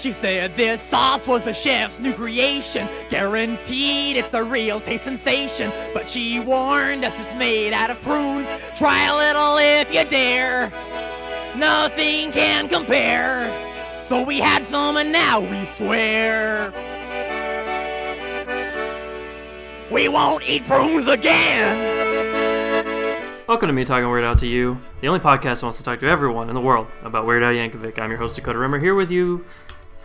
She said this sauce was the chef's new creation, guaranteed it's the real taste sensation. But she warned us it's made out of prunes. Try a little if you dare. Nothing can compare. So we had some and now we swear. We won't eat prunes again. Welcome to me talking Weird Al to you, the only podcast that wants to talk to everyone in the world about Weird Al Yankovic. I'm your host Dakota Rimmer here with you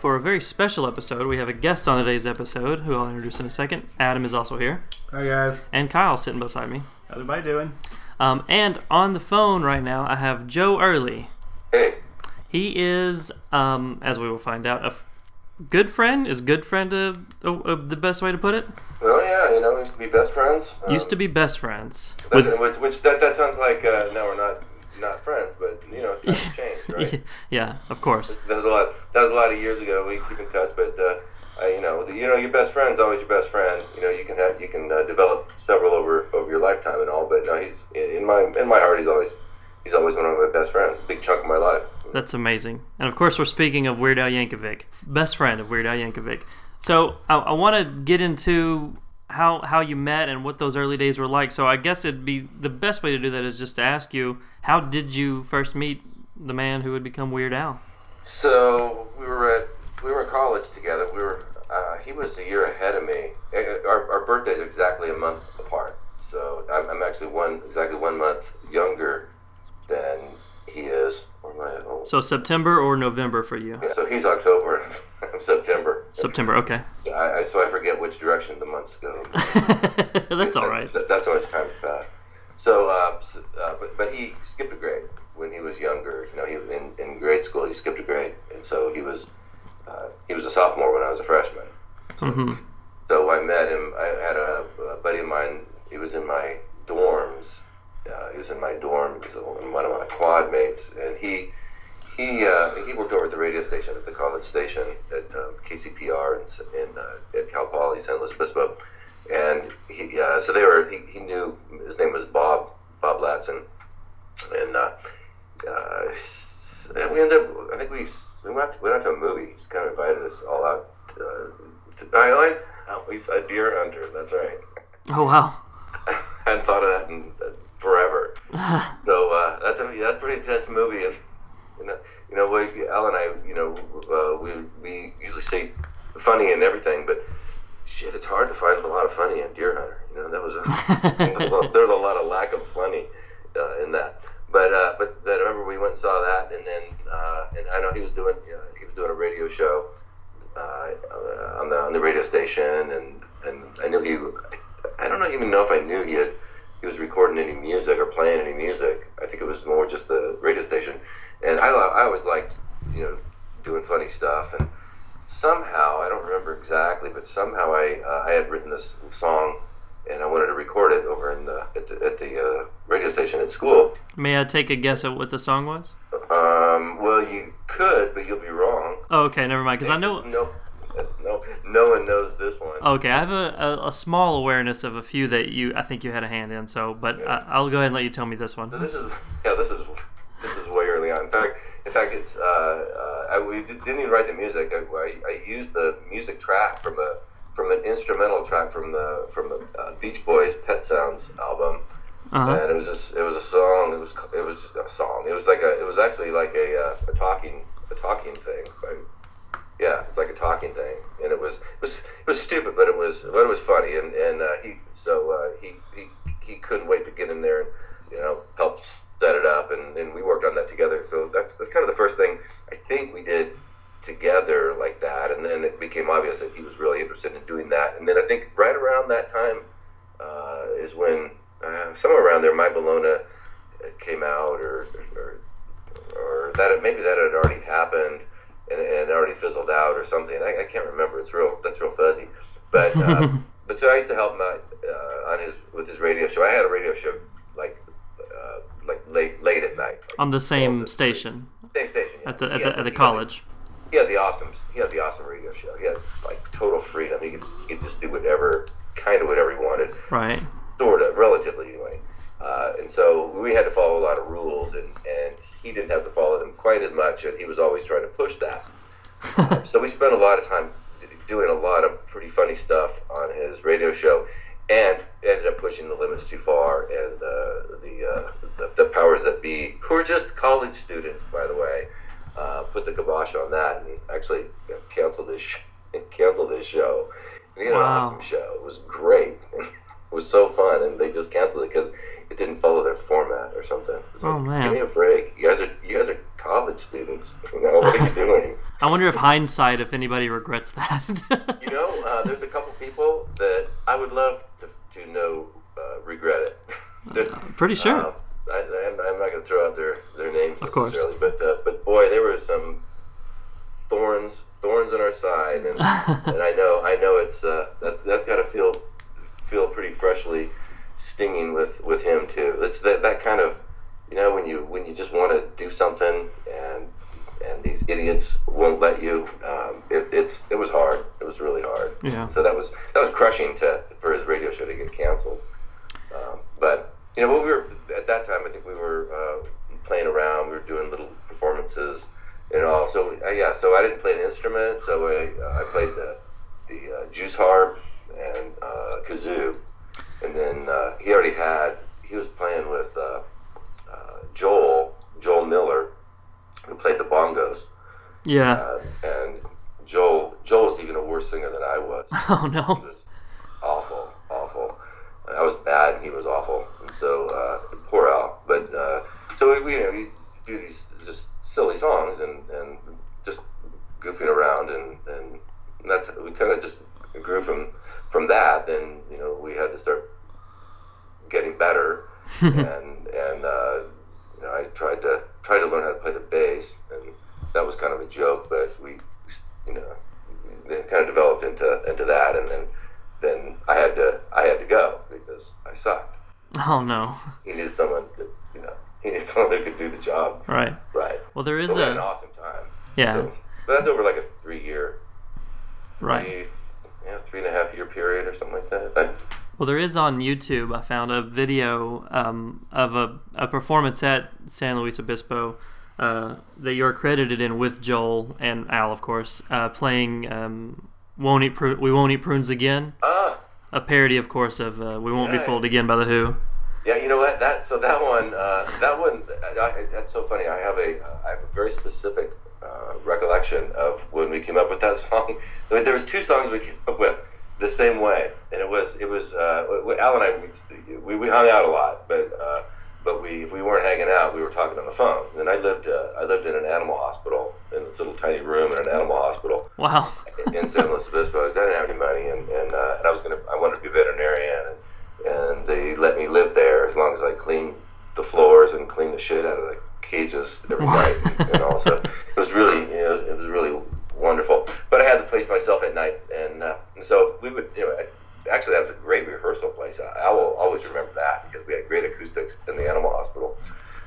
for a very special episode. We have a guest on today's episode who I'll introduce in a second. Adam is also here, Hi guys. and Kyle sitting beside me. How's everybody doing? Um, and on the phone right now, I have Joe Early. Hey, He is, um, as we will find out, a f- good friend. Is good friend a, a, a- the best way to put it? well, yeah, you know, we used to be best friends. Um, Used to be best friends. that- With, which, which that, that sounds like uh, no, we're not not friends, but you know, times change, right? yeah, of course. that was a lot. That was a lot of years ago. We keep in touch, but uh, I, you know, you know, your best friend's always your best friend. You know, you can have, you can uh, develop several over over your lifetime and all, but no, he's in my in my heart. He's always he's always one of my best friends. A big chunk of my life. That's amazing. And of course, we're speaking of Weird Al Yankovic, best friend of Weird Al Yankovic. So I, I want to get into how how you met and what those early days were like. So I guess it'd be the best way to do that is just to ask you, how did you first meet the man who would become Weird Al? So we were at we were in college together. We were uh, he was a year ahead of me. Our, our birthdays are exactly a month apart. So I'm, I'm actually one exactly one month younger than he is. Or am old? So September or November for you? Yeah, So he's October. I'm September. September. Okay, I, I, so I forget which direction the months go. that's all right. That, that's how much time passed. So, uh, so uh, but, but he skipped a grade when he was younger. You know, he in, in grade school he skipped a grade, and so he was uh, he was a sophomore when I was a freshman. hmm So I met him. I had a, a buddy of mine. He was in my dorms. Uh, he was in my dorm. He was one of my quad mates, and he he uh, he worked over at the radio station at the college station at um, KCPR in, in uh, at Cal Poly San Luis Obispo, and he uh, so they were he, he knew his name was Bob Bob Latson, and uh, uh, we ended up I think we we went out, went out to a movie. He's kind of invited us all out. Uh, to, I like oh, we saw Deer Hunter. That's right. Oh wow. I hadn't thought of that in uh, forever. So uh, that's a that's a pretty intense movie, and you know, you know, we, Al and I, you know, uh, we we usually say funny and everything, but shit, it's hard to find a lot of funny in Deer Hunter. You know, that was a there was a, there was a lot of lack of funny uh, in that. But uh, but then I remember we went and saw that, and then uh, and I know he was doing uh, he was doing a radio show uh, on the on the radio station, and and I knew he. I don't even know if I knew he had he was recording any music or playing any music. I think it was more just the radio station. And I, I always liked, you know, doing funny stuff. And somehow, I don't remember exactly, but somehow I, uh, I had written this song and I wanted to record it over in the, at the, at the uh, radio station at school. May I take a guess at what the song was? Um, well, you could, but you'll be wrong. Oh, okay, never mind. Because I know. No, no, no one knows this one. Okay, I have a, a, a small awareness of a few that you I think you had a hand in. So, but I, I'll go ahead and let you tell me this one. So this is yeah, this is this is way early on. In fact, in fact, it's uh, uh, I we didn't even write the music. I, I, I used the music track from a from an instrumental track from the from the uh, Beach Boys Pet Sounds album, Uh-huh. and it was a, it was a song. It was it was a song. It was like a it was actually like a uh, a talking a talking thing. Like, yeah, it's like a talking thing, and it was it was it was stupid, but it was but it was funny, and and uh, he so uh, he he he couldn't wait to get in there and you know help set it up, and, and we worked on that together. So that's that's kind of the first thing I think we did together like that, and then it became obvious that he was really interested in doing that, and then I think right around that time uh, is when uh, somewhere around there, My Bologna came out, or or, or that maybe that had already happened and, and it already fizzled out or something. I, I can't remember. It's real. That's real fuzzy. But uh, but so I used to help him out uh, on his with his radio show. I had a radio show uh, late late at night. Like On the same the- station same station yeah. at the He at had- the, at the he had college. he had the awesome he had the awesome radio show. He had like total freedom. He could, he could just do whatever kind of whatever he wanted Right. sort of, relatively anyway. Uh, and so we had to follow a lot of rules, and, and he didn't have to follow them quite as much, and he was always trying to push that. so we spent a lot of time d- doing a lot of pretty funny stuff on his radio show, and ended up pushing the limits too far. And uh, the, uh, the the powers that be, who are just college students, by the way, uh, put the kibosh on that and actually canceled this sh- canceled this show. And he had Wow. an awesome show. It was great. It was so fun, and they just canceled it because it didn't follow their format or something. It was Oh, like, man. give me a break. You guys are you guys are college students. You know what are you doing? I wonder if hindsight, if anybody regrets that. You know, uh, there's a couple people that I would love to, to know uh, regret it. There's, Pretty sure. um, I, I'm, I'm not going to throw out their, their names Of course. necessarily, but uh, but boy, there were some thorns thorns in our side, and and I know I know it's uh, that's that's got to feel feel pretty freshly stinging with with him too. It's that that kind of you know when you when you just want to do something and and these idiots won't let you. Um, it, it's it was hard. It was really hard. yeah. So that was that was crushing to for his radio show to get canceled. Um, but you know, we were at that time, I think we were uh, playing around. We were doing little performances and all. So uh, yeah, so I didn't play an instrument. So I, uh, I played the the uh, jew's harp and uh, kazoo, and then uh, he already had he was playing with Joel Joel Miller, who played the bongos, Yeah. uh, and Joel Joel was even a worse singer than I was. Oh He no. was awful, awful. I was bad, and he was awful, and so uh, poor Al. But uh, so we, you know, we do these just silly songs and, and just goofing around, and, and that's we kind of just grew from from that. Then you know we had to start getting better, and and uh, know I tried to tried to learn how to play the bass, and that was kind of a joke, but we you know it kind of developed into into that, and then then I had to I had to go because I sucked. Oh no. He needed someone that you know he needed someone who could do the job Right. right. Well, there is we an awesome time. yeah. So, but that's over like a three year, Right. yeah, three and a half year period or something like that. I, Well, there is on YouTube. I found a video um, of a, a performance at San Luis Obispo uh, that you're credited in with Joel and Al, of course, uh, playing um, "Won't Eat Pru- We Won't Eat Prunes Again," ah, a parody, of course, of uh, "We Won't Be Fooled Again" by the Who. yeah, you know what? That so that one uh, that one I, that's so funny. I have a I have a very specific uh, recollection of when we came up with that song. There was two songs we came up with the same way, and it was it was uh, we- Al and I we, we hung out a lot, but uh, but we if we weren't hanging out, we were talking on the phone. And I lived uh, I lived in an animal hospital in this little tiny room in an animal hospital Wow. in San Luis Obispo. I didn't have any money, and and, uh, and I was gonna I wanted to be a veterinarian, and, and they let me live there as long as I cleaned the floors and cleaned the shit out of the cages every night, and, and also it was really you know, it was really wonderful. But I had the place myself at night, and, uh, so we would you know. Actually, that was a great rehearsal place. I, I will always remember that because we had great acoustics in the animal hospital.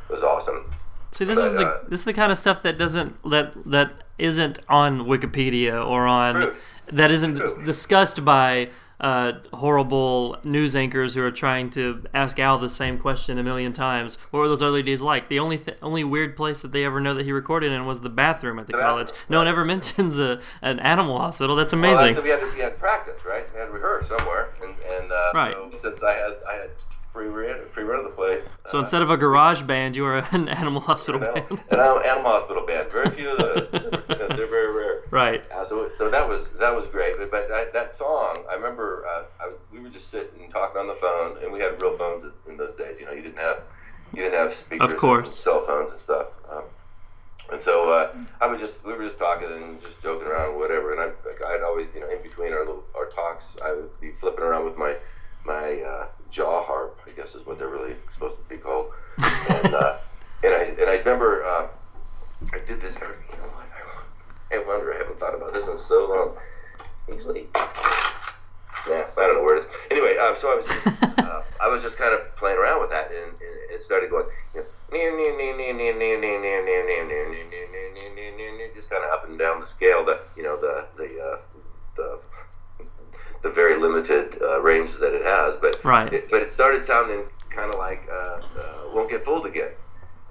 It was awesome. See, this is the uh, this is the kind of stuff that doesn't that that isn't on Wikipedia or on True. that isn't True. discussed by uh, horrible news anchors who are trying to ask Al the same question a million times. What were those early days like? The only th- only weird place that they ever know that he recorded in was the bathroom at the, college. No one ever mentions a, an animal hospital. That's Well, amazing. that's, we had to, we had practice, right? We had to rehearse somewhere, and, and uh, Right. so since I had I had free run free run of the place, so uh, instead of a garage band, you were an animal hospital an, band. an animal hospital band. Very few of those. They're very rare. Right. Uh, so, so that was that was great. But, but I, that song, I remember uh, I, we were just sitting and talking on the phone, and we had real phones in, those days. You know, you didn't have you didn't have speakers, and course. cell phones and stuff. Um, and so uh, I was just we were just talking and just joking around, or whatever. And I, like, I'd always, you know, in between our little our talks, I would be flipping around with my my uh, jaw harp, I guess is what they're really supposed to be called. and uh, and I and I remember uh, I did this. You know what? I, wonder. I haven't thought about this in so long. Usually, yeah, I don't know where it is. Anyway, um, so I was just, uh, I was just kind of playing around with that, and, and it started going, you know, just kind of up and down the scale. The you know the the uh, the the very limited uh, range that it has, but Right. it, but it started sounding kind of like uh, uh, "Won't Get Fooled Again,"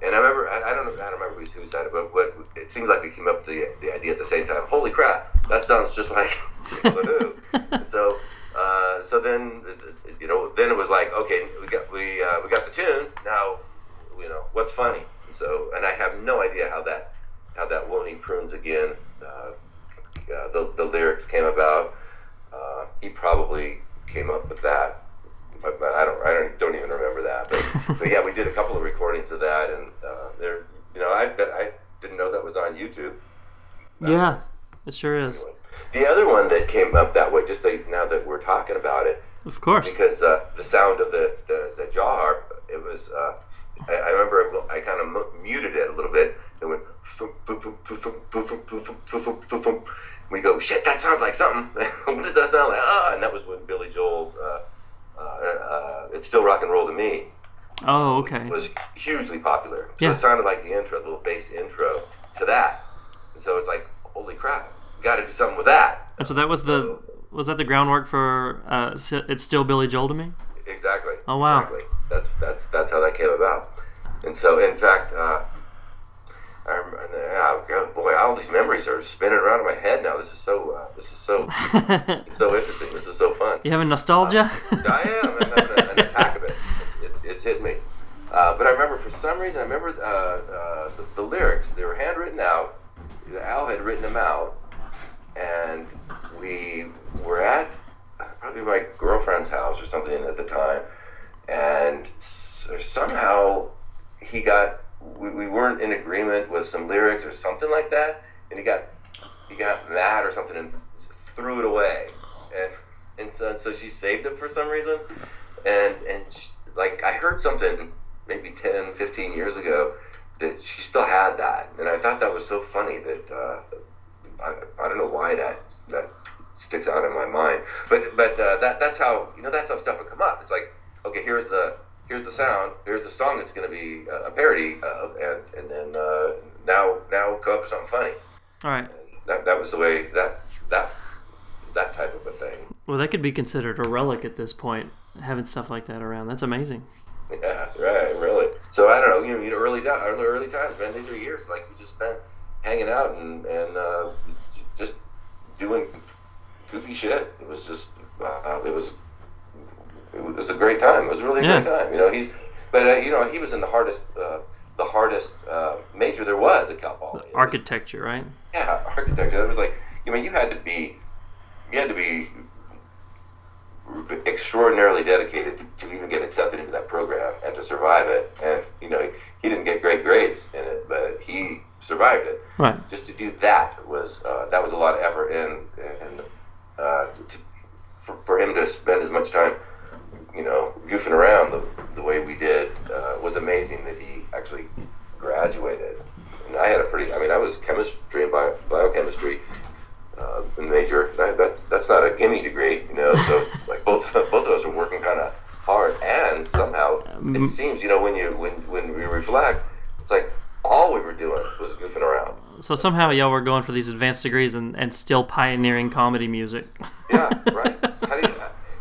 And I remember, I, I don't know, I don't remember who, who said it, but what it seems like we came up with the, the idea at the same time. Holy crap, that sounds just like so, uh, so then, you know, then it was like, okay, we got we uh, we got the tune. Now, you know, what's funny? So, and I have no idea how that how that Won't Prunes again. Uh, uh, the the lyrics came about. Uh, he probably came up with that but I don't I don't, don't even remember that. But, but yeah, we did a couple of recordings of that, and uh, there, you know, I I didn't know that was on YouTube. Yeah, it sure is. Anyway. The other one that came up that way, just like now that we're talking about it, of course, because uh, the sound of the the, the jaw harp, it was. Uh, I, I remember I kind of muted it a little bit. and went we go, shit, that sounds like something. what does that sound like? Ah, and that was when Billy Joel's uh, uh, uh, "It's Still Rock and Roll to Me" Oh, okay. was hugely popular. So Yeah. it sounded like the intro, the little bass intro to that. And so it's like, holy crap, got to do something with that. And so that was the was that the groundwork for uh, it's still Billy Joel to me. Exactly. Oh, wow. Exactly. That's that's that's how that came about. And so, in fact, uh, I remember, oh, God, boy, all these memories are spinning around in my head now. This is so uh, this is so it's so interesting. This is so fun. you having nostalgia? I am. I'm having a- an attack of it. It's, it's, it's hit me. Uh, but I remember for some reason, I remember uh, uh, the, the lyrics. They were handwritten out. Al had written them out. And we were at uh, probably my girlfriend's house or something at the time. And s- somehow he got, we, we weren't in agreement with some lyrics or something like that. And he got, he got mad or something and threw it away. And, and so, so she saved it for some reason and and she, like I heard something maybe 10, 15 years ago that she still had that, and I thought that was so funny that uh, I, I don't know why that that sticks out in my mind, but but uh, that that's how you know that's how stuff would come up. It's like okay, here's the here's the sound, here's the song it's going to be a, parody of, and and then uh, now now come up with something funny. All right. That that was the way that that that type of a thing. Well, that could be considered a relic at this point, having stuff like that around. That's amazing. Yeah, right, really. So I don't know, you know, you know, early, early, early times, man. These are years like we just spent hanging out and and uh, just doing goofy shit. It was just, uh, it was, it was a great time. It was really a Yeah. great time. You know, he's, but uh, you know, he was in the hardest, uh, the hardest uh, major there was at Cal Poly. Was- Architecture, right? yeah, architecture. It was like, I mean, you had to be, you had to be extraordinarily dedicated to, to even get accepted into that program and to survive it. And you know, he didn't get great grades in it, but he survived it. Right. Just to do that was uh, that was a lot of effort, and and uh, to, for, for him to spend as much time, you know, goofing around the, the way we did uh, was amazing. That he actually graduated. And I had a pretty. I mean, I was chemistry and bio, biochemistry uh, major. And I, that, that's not a gimme degree, you know. So it's like both both of us are working kind of hard, and somehow Um, it seems, you know, when you when when we reflect, it's like all we were doing was goofing around. So somehow y'all were going for these advanced degrees and, and still pioneering comedy music. Yeah, right.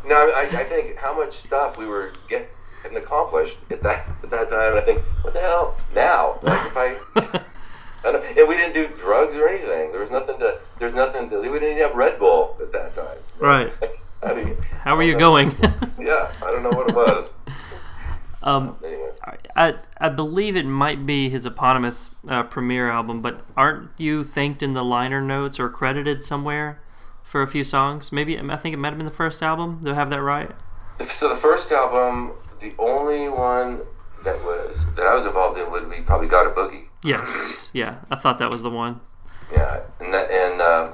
How do you, you know, I, I think how much stuff we were getting accomplished at that at that time, and I think, what the hell now? Like if I. I don't, and we didn't do drugs or anything. There was nothing to. There's nothing to. We didn't even have Red Bull at that time. Right. Like, how do you? How are you going? Yeah, I don't know what it was. um, Anyway, I, I believe it might be his eponymous uh, premiere album, but aren't you thanked in the liner notes or credited somewhere for a few songs? Maybe I think it might have been the first album. Do I have that right? so the first album, the only one that was that I was involved in would be probably Gotta Boogie. Yes. Yeah, I thought that was the one. Yeah, and that, and uh,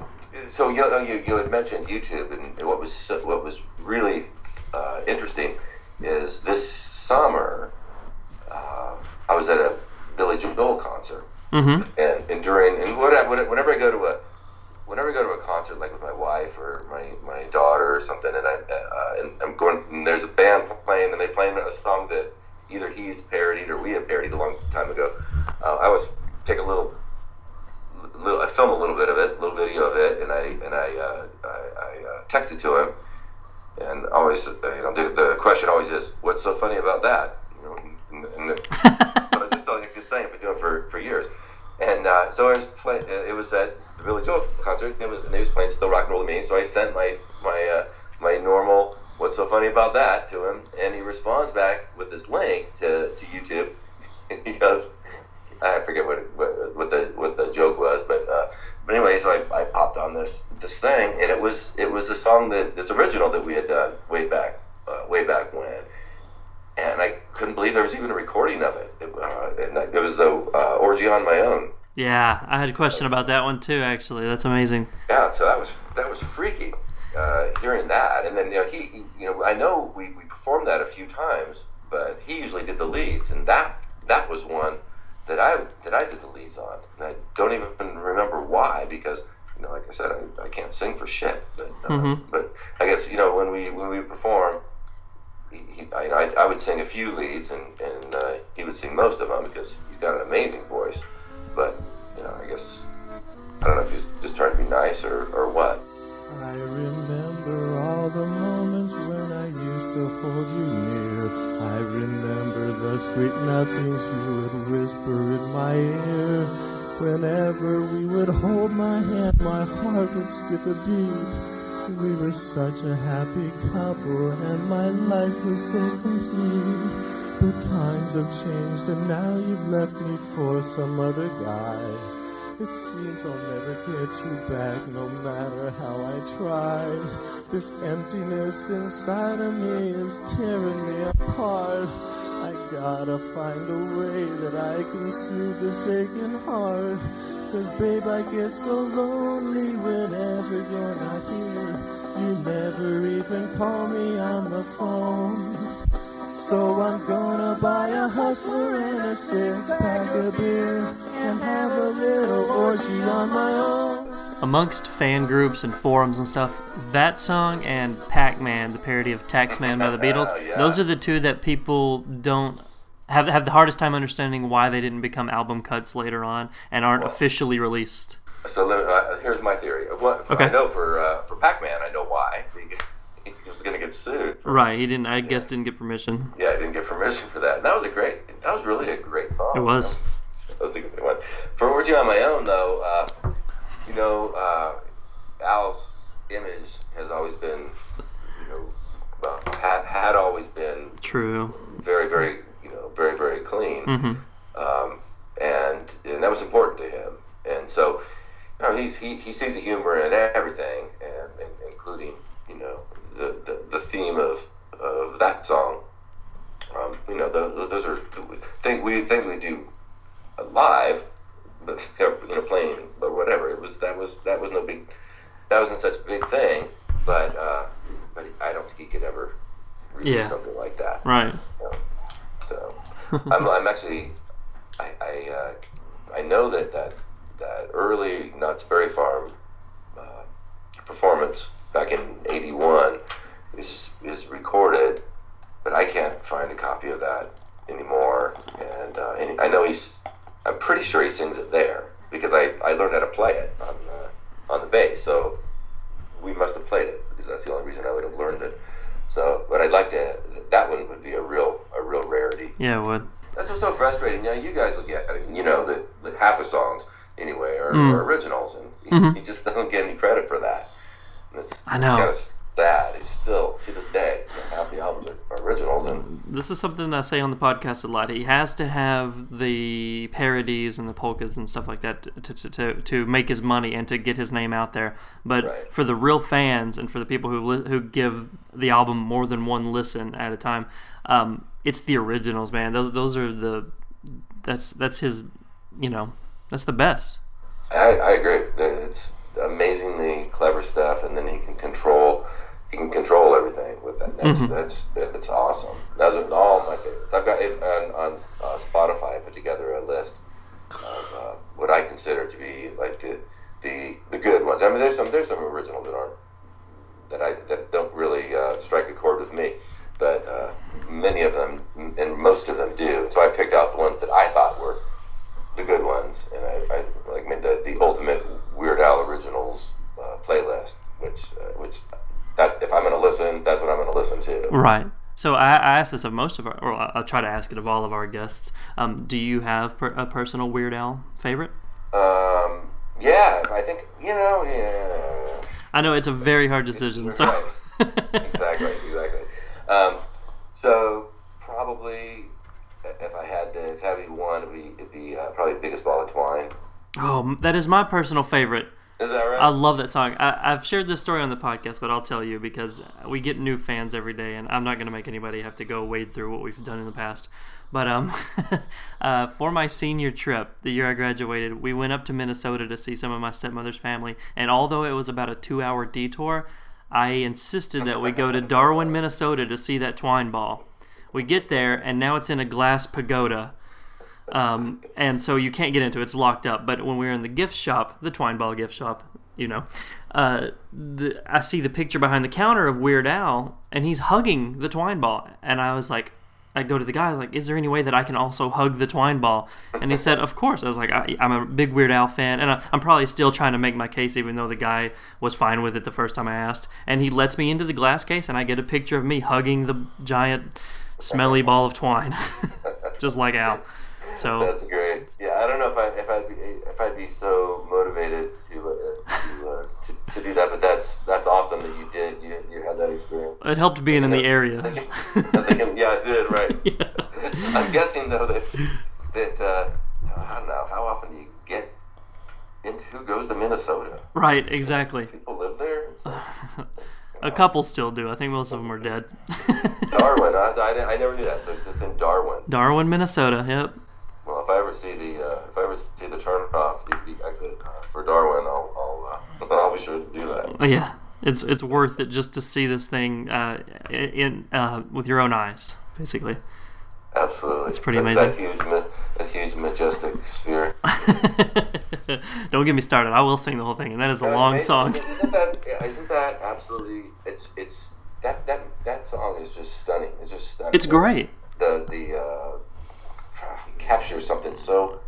so you, you you had mentioned YouTube, and what was what was really uh, interesting is this summer uh, I was at a Billy Joel concert, Mm-hmm. and and during and whatever whenever I go to a whenever I go to a concert like with my wife or my, my daughter or something, and I uh, and I'm going and there's a band playing and they play a song that either he's parodied or we have parodied a long time ago. Uh, I always take a little little, I film a little bit of it, a little video of it, and I and I uh, I, I uh, text it to him, and always uh, you know the, the question always is, what's so funny about that? You know, and, and, and I just just thing I've been doing it for, for years. And uh, so I was playing. It was at the Billy Joel concert. It was and they was playing "Still Rock and Roll" to me. So I sent my my uh, my normal "What's so funny about that?" to him, and he responds back with this link to, to YouTube. he goes, I forget what, what what the what the joke was, but uh, but anyway, so I, I popped on this this thing, and it was it was a song that this original that we had done way back uh, way back when, and I couldn't believe there was even a recording of it. It, uh, and it was the uh, orgy on my own. Yeah, I had a question about that one too. Actually, that's amazing. Yeah, so that was that was freaky. Uh, hearing that, and then you know he, he- you know, I know we, we performed that a few times, but he usually did the leads, and that that was one that I that I did the leads on, and I don't even remember why because you know, like I said, I, I can't sing for shit, but uh, Mhm. but I guess you know when we when we perform. He, he, I, I, would sing a few leads and, and uh, he would sing most of them because he's got an amazing voice. But, you know, I guess, I don't know if he's just trying to be nice or, or what. I remember all the moments when I used to hold you near. I remember the sweet nothings you would whisper in my ear. Whenever we would hold my hand, my heart would skip a beat. We were such a happy couple, and my life was so complete. But times have changed, and now you've left me for some other guy. It seems I'll never get you back, no matter how I try. This emptiness inside of me is tearing me apart. I gotta find a way that I can soothe this aching heart. Cause babe, I get so lonely whenever you're not here. You never even call me on the phone. So I'm gonna buy a hustler and a six pack of beer and have a little orgy on my own. Amongst fan groups and forums and stuff, that song and Pac-Man, the parody of Taxman by the Beatles, Yeah. those are the two that people don't have have the hardest time understanding why they didn't become album cuts later on and aren't Well- officially released. So let me- uh, here's my theory. What, Okay. I know for uh, for Pac-Man, I know why. He, was going to get sued. For, Right, he didn't. I guess didn't get permission. Yeah, I didn't get permission for that. And that was a great. That was really a great song. It was. That was, that was a good one. For Orgy on My Own, though, uh, you know, uh, Al's image has always been, you know, well, had had always been True. very, very, very, very clean. hmm um, and and that was important to him. And so, you know, he's he, he sees the humor in everything, and, and including you know the, the, the theme of of that song. Um, you know, the, those are things we things we do live, but you know, playing, but whatever. It was that was that was no big, that wasn't such a big thing. But uh, but I don't think he could ever release Yeah. something like that. Right. you know. So I'm, I'm actually I I, uh, I know that that that early Knott's Farm uh, performance back in '81 is is recorded, but I can't find a copy of that anymore. And, uh, and I know he's I'm pretty sure he sings it there because I, I learned how to play it on the, on the bass. So we must have played it because that's the only reason I would have learned it. So, but I'd like to. That one would be a real a real rarity. Yeah, it would. That's what's so frustrating. You know, you guys look at it, you know that that half the songs anyway are, Mm. are originals, and you, Mhm. you just don't get any credit for that. And it's, I know. It's kind of sad. It's still to this day you know, half the albums are, are originals, and This is something I say on the podcast a lot. He has to have the parodies and the polkas and stuff like that to, to, to, to make his money and to get his name out there. But Right. for the real fans and for the people who li- who give the album more than one listen at a time, um, it's the originals, man. Those those are the that's that's his, you know, that's the best. I, I agree. It's amazingly clever stuff, and then he can control. He can control everything with that. That's Mhm. that's that's awesome. Those are all my favorites. I've got it on, on uh, Spotify. I put together a list of uh, what I consider to be like the the the good ones. I mean, there's some there's some originals that aren't that I that don't really uh, strike a chord with me, but uh, many of them and most of them do. So I picked out the ones that I thought were the good ones, and I, I like made the, the ultimate Weird Al originals uh, playlist, which uh, which that if I'm going to listen, that's what I'm going to listen to. Right. So I, I asked this of most of our, or I- I'll try to ask it of all of our guests. Um, do you have per, a personal Weird Al favorite? Um, yeah, I think you know. Yeah, I know it's a very hard decision. You're So exactly, exactly. Um, so probably if I had to, if I had to be one, it'd be, it'd be uh, probably biggest ball of twine. oh, that is my personal favorite. Is that right? I love that song. I, I've shared this story on the podcast, but I'll tell you because we get new fans every day, and I'm not going to make anybody have to go wade through what we've done in the past. But um, uh, for my senior trip, the year I graduated, we went up to Minnesota to see some of my stepmother's family, and although it was about a two-hour detour, I insisted that we go to Darwin, Minnesota, to see that twine ball. We get there, and now it's in a glass pagoda um, and so you can't get into it; it's locked up. But when we were in the gift shop, the Twine Ball gift shop, you know, uh, the, I see the picture behind the counter of Weird Al, and he's hugging the Twine Ball, and I was like. I go to the guy, I was like, is there any way that I can also hug the twine ball? And he said, of course. I was like, I, I'm a big Weird Al fan, and I, I'm probably still trying to make my case, even though the guy was fine with it the first time I asked. And he lets me into the glass case, and I get a picture of me hugging the giant, smelly ball of twine, just like Al. So That's great. Yeah, I don't know if I if I'd be if I'd be so motivated to uh, to, uh, to to do that, but that's that's awesome that you did. You you had that experience. it helped being in the area. I think, yeah, it did. Right. Yeah. I'm guessing though that that uh, I don't know how often do you get into who goes to Minnesota? Right, exactly. People live there. A couple still do. I think most of them are dead. Darwin. I, I, I never knew that. So it's in Darwin. Darwin, Minnesota. Yep. Well, if I ever see the uh, if I ever see the turnoff, the, the exit uh, for Darwin, I'll I'll, uh, I'll be sure to do that. Yeah, it's it's worth it just to see this thing uh, in uh, with your own eyes, basically. Absolutely, It's pretty that, amazing. That huge, that huge majestic sphere. Don't get me started. I will sing the whole thing, and that is a it's long amazing. song. Isn't that isn't that absolutely? It's it's that that that song is just stunning. It's just stunning. It's great. The the uh, captures something so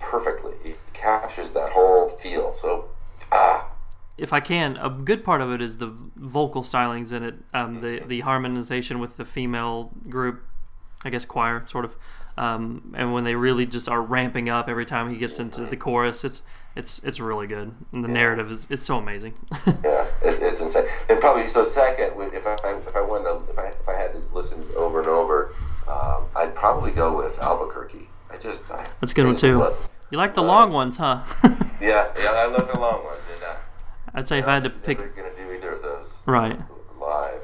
perfectly. It captures that whole feel. So ah, If I can, a good part of it is the vocal stylings in it, um, the the harmonization with the female group, I guess choir sort of, um, and when they really just are ramping up every time he gets into the chorus, it's it's it's really good, and the narrative is it's so amazing. yeah, it, it's insane. And probably so. Second, if I if I wanted to, if I if I had to listen over and over, um, I'd probably go with Albuquerque. I just I, That's a good one, too. love- you like the long ones, huh? Yeah, yeah, I love the long ones. And, uh, I'd say if I had to pick, never gonna do either of those right. live.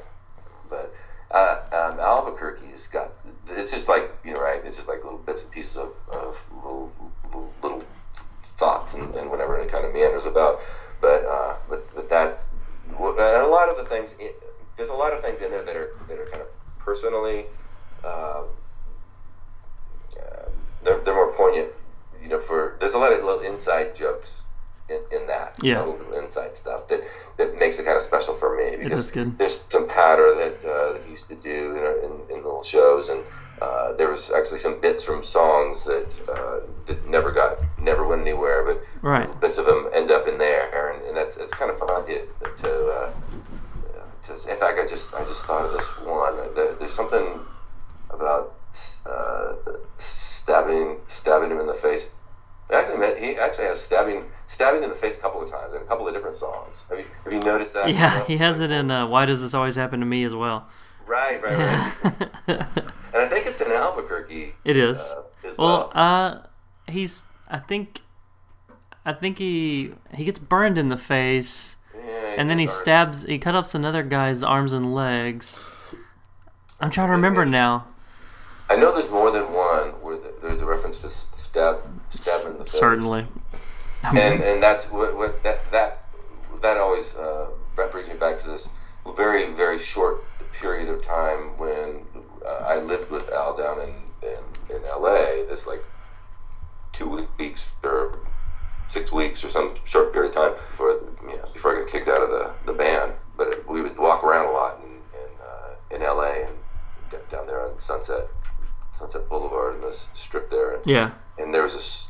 But uh, um, Albuquerque's got it's just like you know right. It's just like little bits and pieces of, of little, little little thoughts and, and whatever and it kind of meanders about. But uh, but but that and a lot of the things in, there's a lot of things in there that are that are kind of personally. Um, uh, they're, they're more poignant, you know. For there's a lot of little inside jokes in, in that, Yeah. little inside stuff that, that makes it kind of special for me because there's some patter that uh, that he used to do you know, in, in little shows, and uh, there was actually some bits from songs that uh, that never got never went anywhere, but Right. bits of them end up in there, and, and that's it's kind of fun to to. Uh, to in fact, I just I just thought of this one. There's something about uh, stabbing stabbing him in the face. Actually, he actually has stabbing stabbing in the face a couple of times in a couple of different songs. Have you have you noticed that? Yeah, he has it in uh, "Why Does This Always Happen to Me" as well. Right, right, right. and I think it's in Albuquerque. it is. Uh, as well, well. uh, he's. I think. I think he he gets burned in the face, Yeah, and then he stabs. He cut up another guy's arms and legs. I'm trying to remember now. I know there's more than one where the, there's a reference to s- stab stab in the face. Certainly. and and that's what, what that that that always uh, brings me back to this very very short period of time when uh, I lived with Al down in, in in L.A. This like two weeks or six weeks or some short period of time before you know, before I got kicked out of the, the band. But we would walk around a lot in in, uh, in L.A. and down there on Sunset Sunset Boulevard and this strip there. And, Yeah. and there was this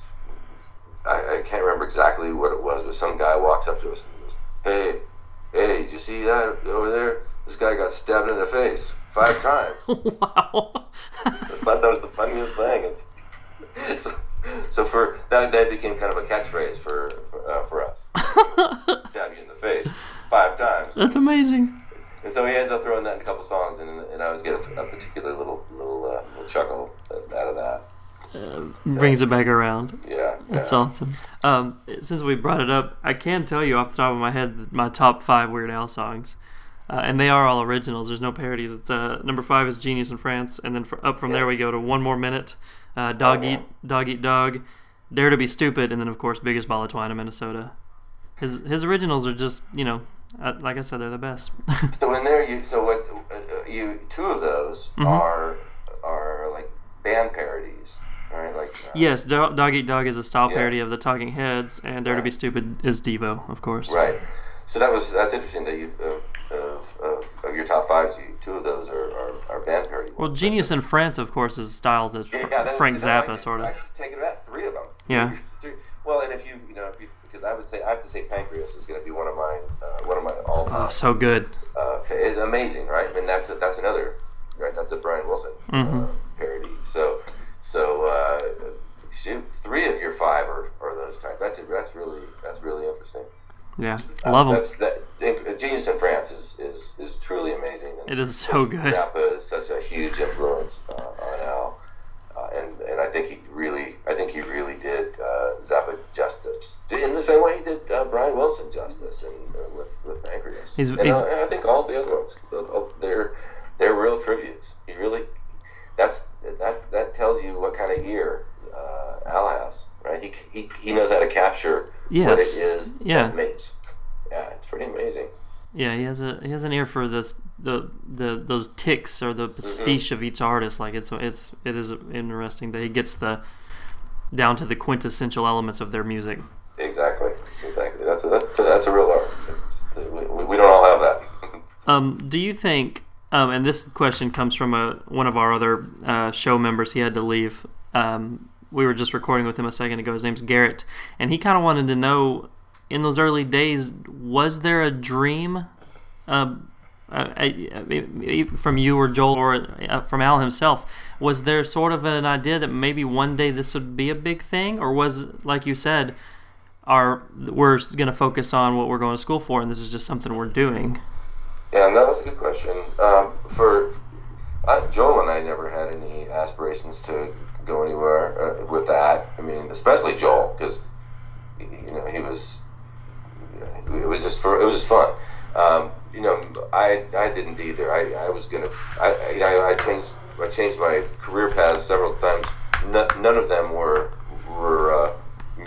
I, I can't remember exactly what it was, but some guy walks up to us and goes, Hey, hey, did you see that over there? This guy got stabbed in the face. five times. wow. I thought that was the funniest thing. It's, so, so for that, that became kind of a catchphrase for for, uh, for us. Stab you in the face five times, That's amazing. and so he ends up throwing that in a couple songs, and, and I always get a, a particular little little, uh, little chuckle that. Brings it back around. Yeah, That's yeah. awesome. Um, since we brought it up, I can tell you off the top of my head my top five Weird Al songs, uh, and they are all originals. There's no parodies. It's uh, number five is Genius in France, and then for, up from there we go to One More Minute, uh, Dog Oh, Eat Dog Eat Dog, Dare to Be Stupid, and then of course Biggest Ball of Twine in Minnesota. His his originals are just you know, uh, like I said, they're the best. So in there, you so what? Uh, you two of those Mm-hmm. are are like band parodies, right? Like uh, yes, Do- Dog Eat Dog is a style Yeah. parody of the Talking Heads, and Dare to Be Stupid is Devo, of course. Right. So that was that's interesting that you uh, of, of, of your top fives, you two of those are, are, are band parody. Well, ones. Genius in France, of course, is styled as Yeah, that- Frank that Zappa, sort of. Actually, take it back. Three of them. Yeah. Three, well, and if you you know if you because I would say I have to say Pancreas is going to be one of my uh, one of my all time. Oh, so good. uh, it's amazing, right? I mean, that's a, that's another right. That's a Brian Wilson Mm-hmm. uh, parody. So so uh, shoot, three of your five are, are those types. That's that's really that's really interesting. Yeah, Uh, love them. That uh, Genius in France is, is, is truly amazing. And It is so good. Zappa is such a huge influence uh, on Al, uh, and and I think he really I think he really did uh, Zappa justice in the same way he did uh, Brian Wilson justice and uh, with with Pancreas. He's- and, he's- I think all the other ones they're they're real tributes. He really that's that that tells you what kind of ear uh, Al has, right? He, he he knows how to capture what it is Yeah. that makes. Yeah, it's pretty amazing. Yeah, he has a he has an ear for this the the those ticks or the pastiche of each artist. Like it's it's it is interesting that he gets the down to the quintessential elements of their music. Exactly, exactly. That's a, that's a, that's a real art. We, we don't all have that. Um, do you think? Um, and this question comes from a one of our other uh, show members. He had to leave. Um, we were just recording with him a second ago. His name's Garrett, and he kind of wanted to know, in those early days, was there a dream, um, uh, uh, from you or Joel or uh, from Al himself? Was there sort of an idea that maybe one day this would be a big thing, or was like you said, our we're going to focus on what we're going to school for, and this is just something we're doing? Yeah, no, that's a good question. Um, for uh, Joel and I never had any aspirations to go anywhere uh, with that. I mean, especially Joel, because you know he was. It was just for it was just fun. Um, you know, I I didn't either. I, I was gonna I, I I changed I changed my career paths several times. No, none of them were were uh,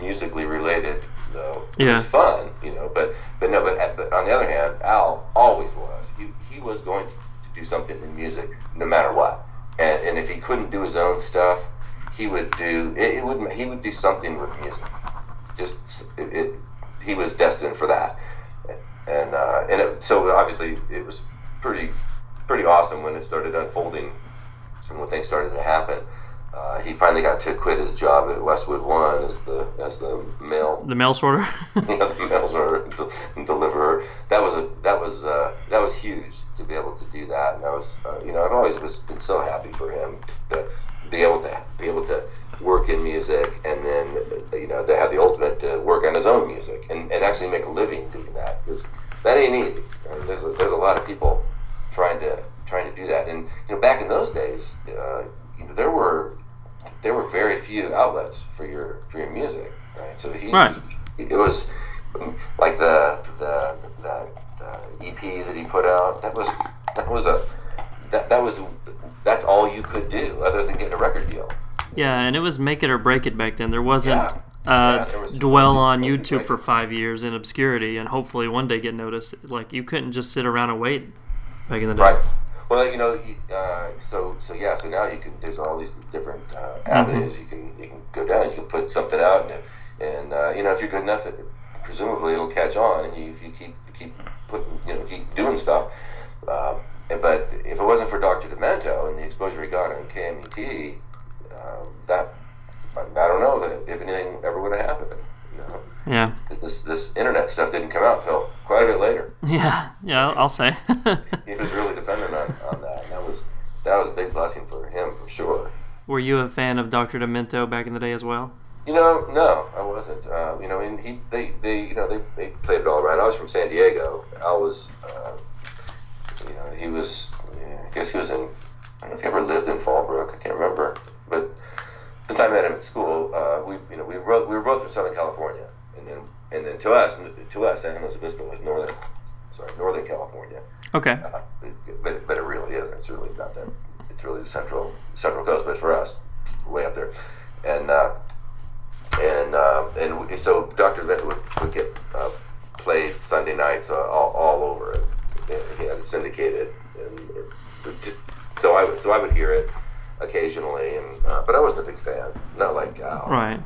musically related though. It Yeah. was fun, you know. But but no. But, but on the other hand, Al always was. He he was going to, to do something in music no matter what. And and if he couldn't do his own stuff, he would do it, it would he would do something with music. Just it, it he was destined for that. And uh, and it, so obviously it was pretty pretty awesome when it started unfolding and when things started to happen. Uh, he finally got to quit his job at Westwood One as the as the mail The mail sorter. know, the mail sorter and deliverer. That was a that was uh, that was huge to be able to do that. And I was uh, you know I've always was, been so happy for him to be able to be able to work in music and then you know to have the ultimate to work on his own music and, and actually make a living doing that because that ain't easy. I mean, there's a, there's a lot of people trying to trying to do that. And you know back in those days, uh, you know there were there were very few outlets for your for your music, right? So he, Right. it was like the the, the the EP that he put out. That was that was a that, that was that's all you could do other than get a record deal. Yeah, and it was make it or break it back then. There wasn't Yeah. uh, Yeah, there was- dwell on YouTube for five years in obscurity and hopefully one day get noticed. Like you couldn't just sit around and wait back in the day. Right. Well, you know, uh, so so yeah, so now you can. There's all these different uh, avenues you can you can go down. You can put something out, and, and uh, you know, if you're good enough, it, presumably it'll catch on, and you, if you keep keep putting, you know, keep doing stuff. Um, but if it wasn't for Dr. Demento and the exposure he got on KMET, um, that I, I don't know that if anything ever would have happened. Yeah, this this internet stuff didn't come out until quite a bit later yeah, yeah. I'll, say. he was really dependent on, on that. And that was that was a big blessing for him for sure. Were you a fan of Dr. Demento back in the day as well? You know, no, I wasn't. Uh, you know, and he, they, they, you know, they, they played it all around. I was from San Diego. I was, uh, you know, he was. Yeah, I guess he was in. I don't know if he ever lived in Fallbrook. I can't remember. But since I met him at school, uh, we, you know, we were, we were both from Southern California, and then, and then to us, to us, San Luis Obispo was northern, sorry, Northern California. Okay. Uh, but, but it really isn't. It's really not that. It's really the central central coast. But for us, way up there, and uh, and uh, and so Dr. Demento would, would get uh, played Sunday nights uh, all, all over it. He had it syndicated, and it, so I would so I would hear it occasionally, and uh, but I wasn't a big fan. Not like. Right.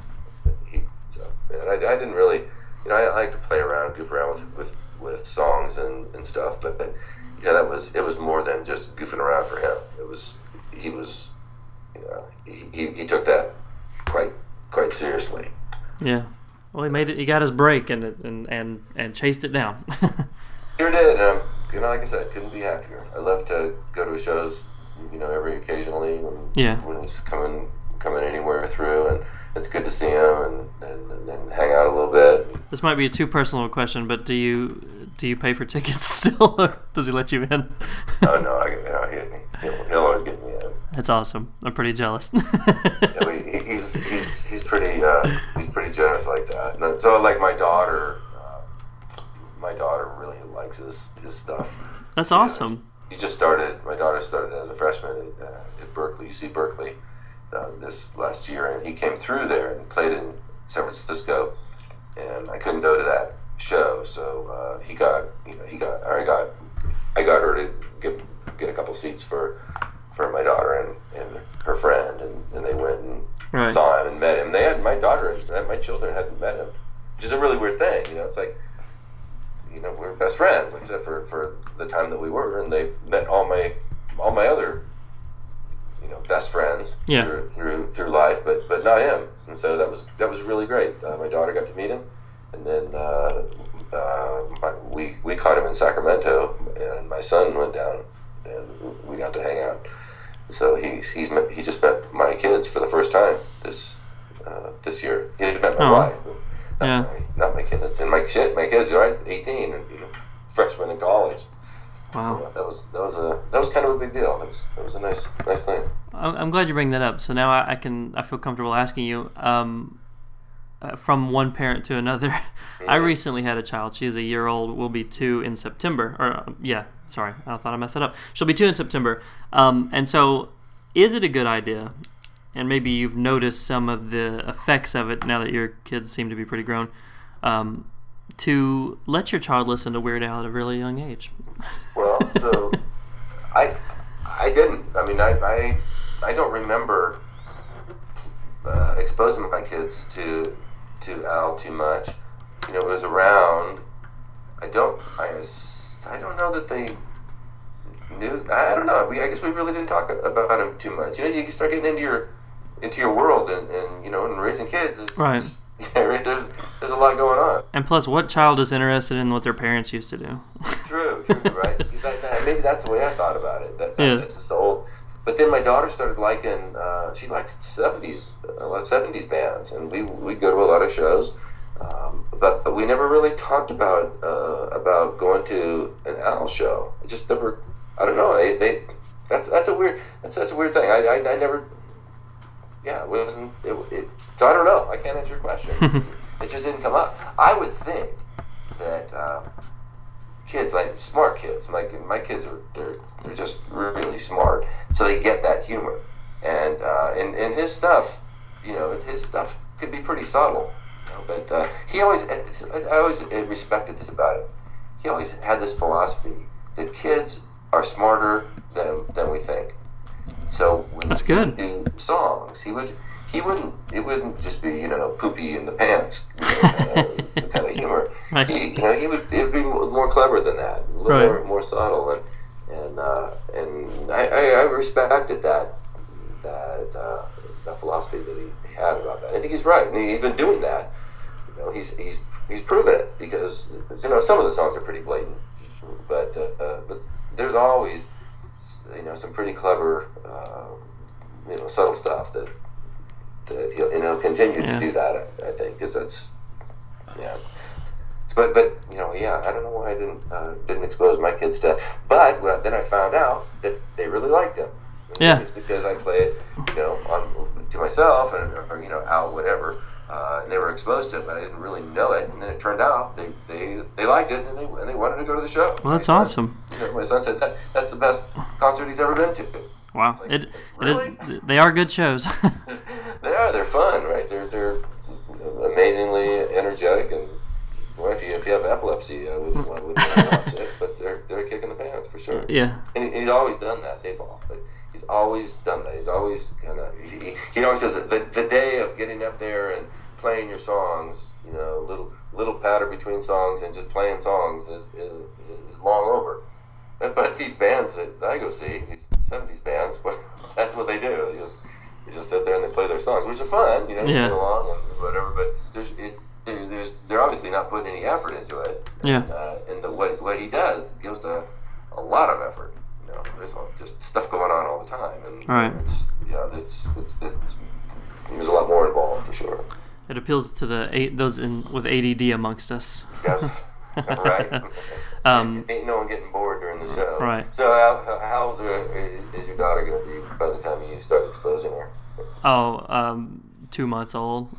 And I, I didn't really, you know, I, I like to play around, goof around with with, with songs and, and stuff, but. but you know, that was it was more than just goofing around for him. It was he was, you know, he, he, he took that quite quite seriously. Yeah. Well, he made it. He got his break and and and and chased it down. Sure did. Um, you know, like I said, couldn't be happier. I love to go to his shows, you know, every occasionally when Yeah. when he's coming coming anywhere through, and it's good to see him and, and, and hang out a little bit. this might be a too personal question, but do you do you pay for tickets still, or does he let you in? Oh no, I, you know, he, he'll, he'll always get me in. That's awesome. I'm pretty jealous. Yeah, he- he's he's he's pretty uh, he's pretty generous like that. And so like my daughter, uh, my daughter really likes his his stuff. That's awesome. He just started. My daughter started as a freshman at, uh, at Berkeley, UC Berkeley, uh, this last year, and he came through there and played in San Francisco, and I couldn't go to that show, so uh, he got you know he got I got I got her to get get a couple seats for for my daughter and, and her friend, and, and they went and Right. saw him and met him. They had my daughter and my children hadn't met him, which is a really weird thing. You know, it's like you know we're best friends, like I said, for, for the time that we were, and they've met all my all my other you know best friends Yeah. through, through through life, but but not him. And so that was that was really great. Uh, my daughter got to meet him, and then uh, uh, my, we we caught him in Sacramento, and my son went down, and we got to hang out. So he's he's met, he just met my kids for the first time this uh, this year. He had met my Oh. wife, but not, Yeah. my, not my kids. And my my kids, right, eighteen, and you know, freshman in college. Wow. So that was that was a that was kind of a big deal. That was that was a nice nice thing. I'm I'm glad you bring that up. So now I, I can I feel comfortable asking you. Um, uh, from one parent to another, I recently had a child. She's a year old. Will be two in September. Or yeah, sorry, I thought I messed that up. She'll be two in September. Um, and so, is it a good idea? And maybe you've noticed some of the effects of it now that your kids seem to be pretty grown. Um, to let your child listen to Weird Al at a really young age. Well, so I I didn't. I mean, I I, I don't remember uh, exposing my kids to to Al too much. You know, it was around. I don't. I was- I don't know that they knew. I don't know. We I guess we really didn't talk about him too much. You know, you start getting into your into your world, and, and you know, and raising kids is Right. is- yeah, right, there's there's a lot going on. And plus, what child is interested in what their parents used to do? True, true, right? that, that, maybe that's the way I thought about it. That, Yeah. That's just old. But then my daughter started liking. Uh, she likes seventies, a lot of seventies bands, and we we go to a lot of shows. Um, but but we never really talked about uh, about going to an Al show. It just never. I don't know. They, they that's that's a weird that's that's a weird thing. I I, I never. Yeah, it wasn't. It, it, so I don't know. I can't answer your question. it just didn't come up. I would think that. Uh, kids like smart kids like my kids are they're, they're just really smart so they get that humor and uh, and, and his stuff you know his stuff could be pretty subtle you know, but uh, he always I always respected this about him he always had this philosophy that kids are smarter than, than we think so when That's good. do songs he would he wouldn't it wouldn't just be you know poopy in the pants you know, kind, of, kind of humor Right. he, you know, he would it would be more clever than that, a little Right. more, more subtle, and and uh, and I, I, I respected that that uh, that philosophy that he, had about that. I think he's right. and he's been doing that. You know, he's he's he's proven it because you know some of the songs are pretty blatant, but uh, uh, but there's always you know some pretty clever, uh, you know, subtle stuff that that he'll and he'll continue Yeah. to do that. I, I think because that's yeah. But but you know yeah I don't know why I didn't uh, didn't expose my kids to. But well, then I found out that they really liked him. Yeah. It's because I play it you know on to myself and or, you know out whatever. Uh, and they were exposed to it, but I didn't really know it. And then it turned out they, they, they liked it, and they, and they wanted to go to the show. Well, that's My awesome. my son said that that's the best concert he's ever been to. Wow, like, it, it really? is. They are good shows. They are. They're fun, right? They're they're amazingly energetic, and well, if you if you have epilepsy, I wouldn't, I wouldn't watch it. But they're they're a kick in the pants for sure. yeah, And he- he's always done that, Dave Ball. But he's always done that. He's always kind of. He, he always says that the, the day of getting up there and playing your songs, you know, little little patter between songs and just playing songs is is, is long over. But, these bands that I go see, these '70s bands, what that's what they do. They just they just sit there and they play their songs, which are fun, you know, Yeah. sing along and whatever. But there's it's there, there's they're obviously not putting any effort into it. Yeah. Uh, and the what what he does goes to a lot of effort. You know, there's just stuff going on all the time, and Right. it's yeah, it's it's it's there's a lot more involved for sure. It appeals to the those in with ADD amongst us. Yes, right. Um, Ain't no one getting bored during the show. Right. So how, how- old uh, is your daughter going to be by the time you start exposing her? oh, um, two months old.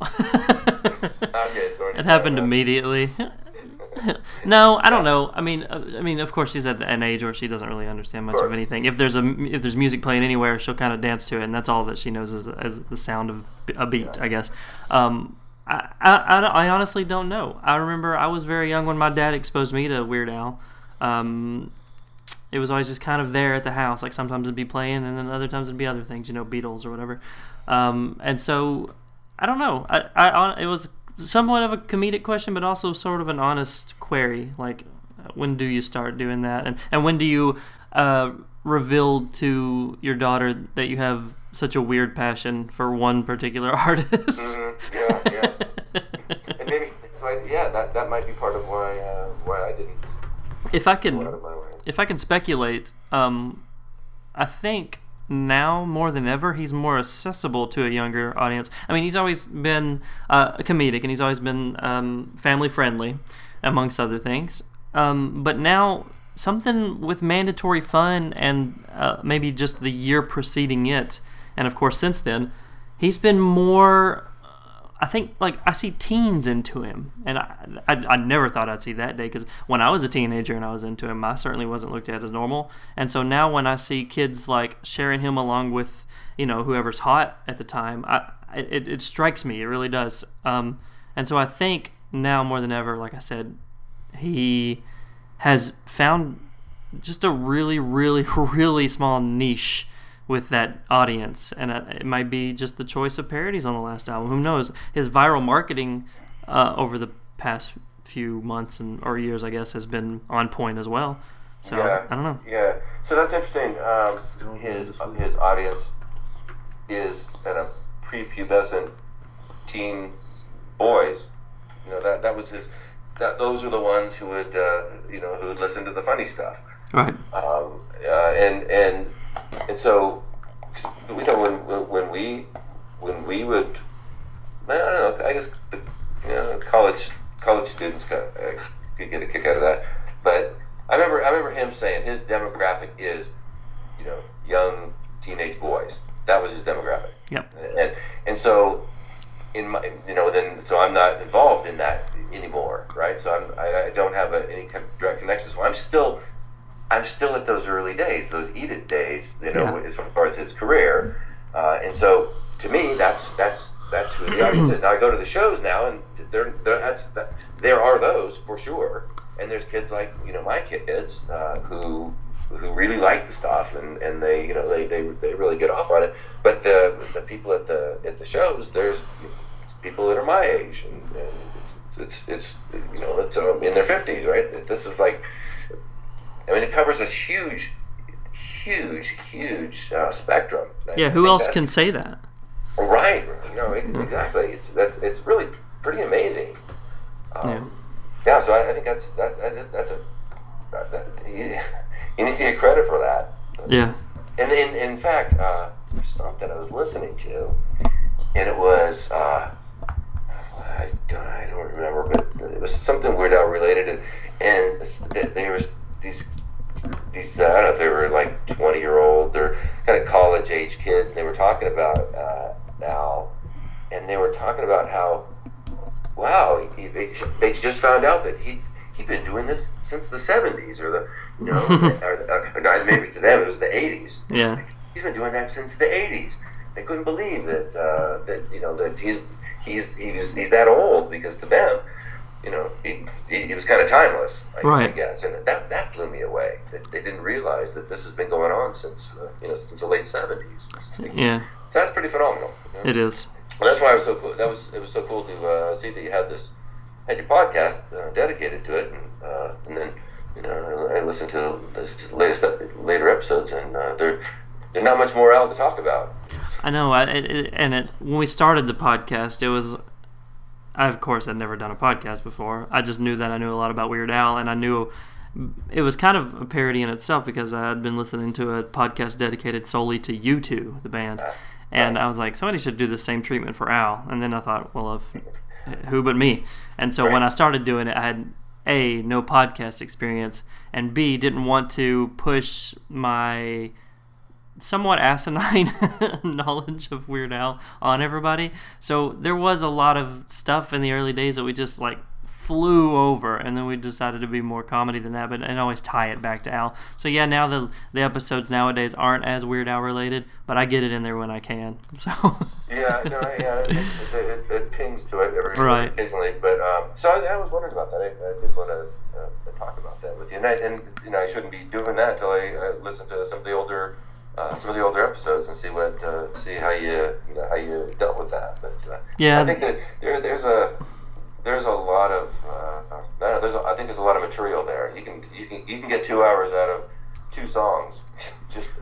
Okay, so it happened immediately. no, I don't know. I mean, uh, I mean, of course, she's at an age where she doesn't really understand much of course. anything. If there's a if there's music playing anywhere, she'll kind of dance to it, and that's all that she knows is, is the sound of a beat, I guess. Um, I, I, I, honestly don't know. I remember I was very young when my dad exposed me to Weird Al. Um, it was always just kind of there at the house. Like sometimes it'd be playing, and then other times it'd be other things, you know, Beatles or whatever. Um, and so I don't know. I, I it was somewhat of a comedic question, but also sort of an honest query. Like, when do you start doing that, and and when do you uh, reveal to your daughter that you have such a weird passion for one particular artist? Mhm, yeah, yeah. and maybe so. I, yeah, that, that might be part of why uh, why I didn't if I can out of my way. if I can speculate, um, I think now more than ever he's more accessible to a younger audience. I mean, he's always been uh, comedic and he's always been um, family friendly, amongst other things. Um, but now something with mandatory fun and uh, maybe just the year preceding it, and of course since then, he's been more. I think like I see teens into him, and I, I, I never thought I'd see that day because when I was a teenager and I was into him, I certainly wasn't looked at as normal. And so now when I see kids like sharing him along with you know whoever's hot at the time, I it, it strikes me, it really does. Um, and so I think now more than ever, like I said, he has found just a really, really, really small niche with that audience, and it might be just the choice of parodies on the last album. Who knows? His viral marketing uh, over the past few months and or years, I guess, has been on point as well. So Yeah. I don't know. Yeah, so that's interesting. Um, his his audience is kind a prepubescent teen boys. You know that that was his. That those are the ones who would uh, you know who would listen to the funny stuff. Right. Um, uh, and and and so we know when when- when we when we would I don't know I guess the you know, college college students could, uh, could get a kick out of that. But I remember I remember him saying his demographic is you know young teenage boys. That was his demographic. Yep. and and so in my you know then so I'm not involved in that anymore right? So I'm I, I don't have a, any kind of direct connection. So I'm still I'm still at those early days those Eat It days you know Yeah. as far as his career. Uh, and so to me that's that's that's who the audience is. Now I go to the shows now and there there that's that, there are those for sure. And there's kids like you know my kids uh, who who really like the stuff and, and they you know they, they, they really get off on it. But the the people at the at the shows there's people that are my age and, and it's, it's it's you know it's um, in their 50s right? This is like I mean it covers this huge huge huge uh, spectrum And I Yeah. Who else can say that? Right. You know, ex- exactly. It's that's it's really pretty amazing. Um, yeah. So I, I think that's that, that that's a that, that, you, you need to get credit for that. So Yeah. and in, in fact, uh, there's something I was listening to, and it was uh, I, don't, I don't remember, but it was something Weird Al related, and and th- there was these these I don't know if they were like 20 year old or kind of college age kids, and they were talking about uh, Al, and they were talking about how wow he, they, they just found out that he he'd been doing this since the 70s or the you know or, or, or maybe to them it was the 80s Yeah. he's been doing that since the 80s they couldn't believe that uh, that you know that he's he's he's he's that old because to them you know he, he, he was kind of timeless I, I Right. guess and that that blew me away that they didn't realize that this has been going on since uh, you know since the late 70s so Yeah. that's pretty phenomenal you know? It is. Well, that's why it was so cool. That was it was so cool to uh, see that you had this had your podcast uh, dedicated to it, and uh, and then you know I, I listened to the latest later episodes, and uh, there's not much more out to talk about. I know. I, it, and it, when we started the podcast, it was. I of course had never done a podcast before. I just knew that I knew a lot about Weird Al, and I knew it was kind of a parody in itself because I had been listening to a podcast dedicated solely to U two, the band, and I was like, somebody should do the same treatment for Al. And then I thought, well, if who but me? And so when I started doing it, I had a no podcast experience, and b didn't want to push my somewhat asinine knowledge of Weird Al on everybody. So there was a lot of stuff in the early days that we just like flew over, and then we decided to be more comedy than that, but and always tie it back to Al. So yeah, now the the episodes nowadays aren't as Weird Al related, but I get it in there when I can. So Yeah, no, yeah, it, it, it, it pings to it every Right. occasionally. But um, so I, I was wondering about that. I, I did want to uh, talk about that with you, and, I, and you know I shouldn't be doing that until I, I listen to some of the older. Uh, some of the older episodes and see what uh, see how you you know how you dealt with that. But uh, Yeah. I think that there there's a there's a lot of uh, I don't know, there's a, I think there's a lot of material there. You can you can you can get two hours out of two songs, just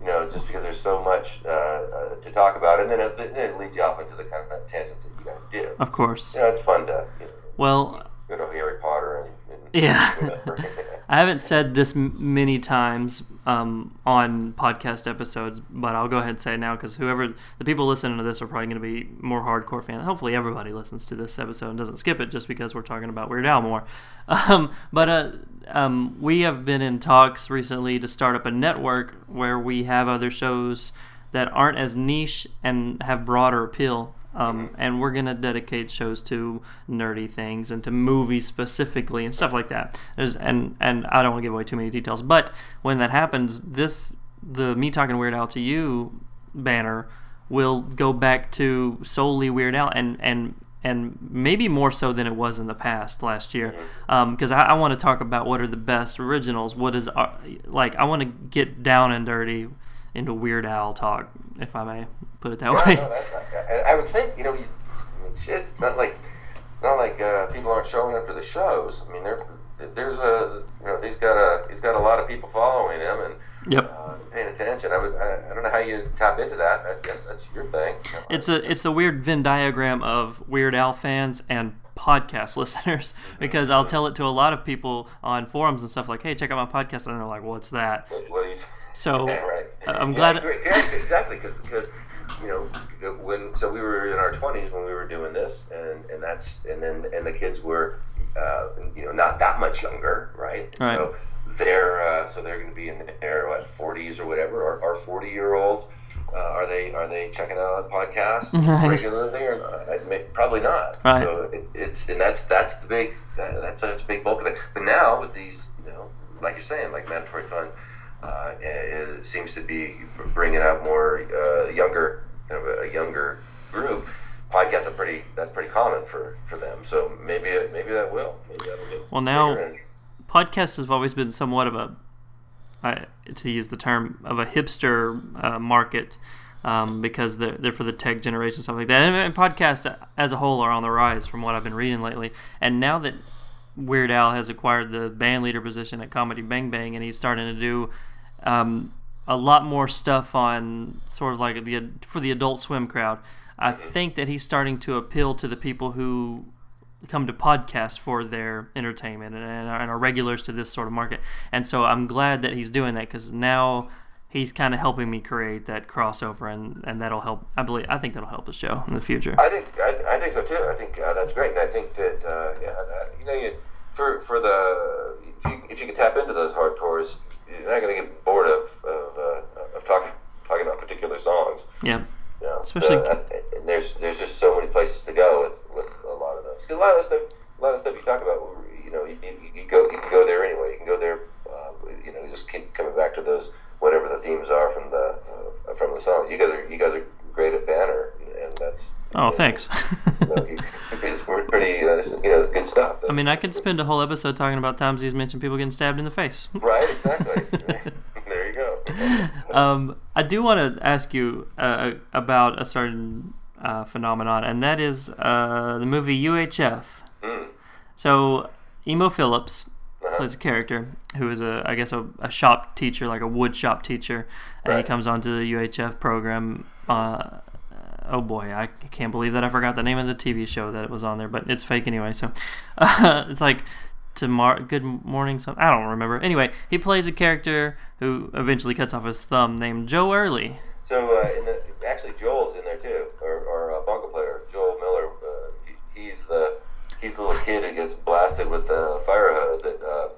you know just because there's so much uh, uh, to talk about, and then it, then it leads you off into the kind of tangents that you guys do. of course, you know it's fun to you know, well, go to Harry Potter and, and Yeah. I haven't said this many times um, on podcast episodes, but I'll go ahead and say it now because whoever the people listening to this are probably going to be more hardcore fans. Hopefully, everybody listens to this episode and doesn't skip it just because we're talking about Weird Al more. Um, but uh, um, we have been in talks recently to start up a network where we have other shows that aren't as niche and have broader appeal. Um, and we're gonna dedicate shows to nerdy things and to movies specifically and stuff like that. There's and and I don't want to give away too many details, but when that happens, this the me talking Weird Al to you banner will go back to solely Weird Al and and and maybe more so than it was in the past last year, because I, I want to talk about what are the best originals. What is our, like I want to get down and dirty into Weird Al talk, if I may put it that Yeah, way. no, that- I would think you know you, I mean, shit. It's not like it's not like uh, people aren't showing up to the shows. I mean, there's a you know he's got a he's got a lot of people following him and Yep. uh, paying attention. I would I, I don't know how you tap into that. I guess that's your thing. You know, It's a it's a weird Venn diagram of Weird Al fans and podcast listeners because I'll tell it to a lot of people on forums and stuff like, "Hey, check out my podcast," and they're like, "What's that?" what, So yeah, right. I'm Yeah, glad. great, yeah, exactly because because you know when so we were in our 20s when we were doing this and and that's and then and the kids were uh, you know not that much younger right, Right. so they're uh, so they're going to be in their what 40s or whatever or, or 40 year olds uh, are they are they checking out podcasts Right. regularly or not? I may, probably not. Right. So it, it's and that's that's the big that, that's that's a big bulk of it. But now with these, you know, like you're saying, like mandatory fun, uh, it, seems to be bringing out more uh, younger, kind of a, younger group. Podcasts are pretty that's pretty common for for them. So maybe it, maybe that will. Maybe Well, now- podcasts have always been somewhat of a, I to use the term, of a hipster uh, market um, because they're, they're for the tech generation, stuff like that. And, and podcasts as a whole are on the rise from what I've been reading lately. And now that Weird Al has acquired the band leader position at Comedy Bang Bang and he's starting to do um, a lot more stuff on sort of like the for the adult swim crowd. I think that he's starting to appeal to the people who come to podcasts for their entertainment and, are, and are regulars to this sort of market. And so I'm glad that he's doing that because now he's kind of helping me create that crossover, and, and that'll help. I believe I think that'll help the show in the future. I think I, I think so too. I think uh, that's great, and I think that uh, yeah, you know, you, for for the if you, if you can tap into those hard hardcores, you're not going to get bored of of, uh, of talking talking about particular songs. Yeah. You know? Especially- so, uh, and there's there's just so many places to go with, with a lot of those. Because a lot of the stuff, a lot of stuff you talk about, you know, you, you, you go you can go there anyway. You can go there, uh, you know, just keep coming back to those whatever the themes are from the uh, from the songs. You guys are you guys are great at banner, and that's Oh, you know, thanks. you know, pretty uh, you know good stuff. I mean, I could spend a whole episode talking about times he's mentioned people getting stabbed in the face. right? Exactly. there you go. um, I do want to ask you uh, about a certain uh, phenomenon, and that is uh, the movie UHF. Mm. So, Emo Philips Uh-huh. plays a character who is a, I guess, a, a shop teacher, like a wood shop teacher, and he Right. comes onto the UHF program. Uh, oh boy, I can't believe that I forgot the name of the TV show that it was on there, but it's fake anyway. So, uh, it's like tomorrow good morning some i don't remember anyway he plays a character who eventually cuts off his thumb named joe earley So uh, the, actually, Joel's in there too, or, or uh, bongo player Joel Miller. Uh, he's the he's the little kid who gets blasted with a fire hose. That uh,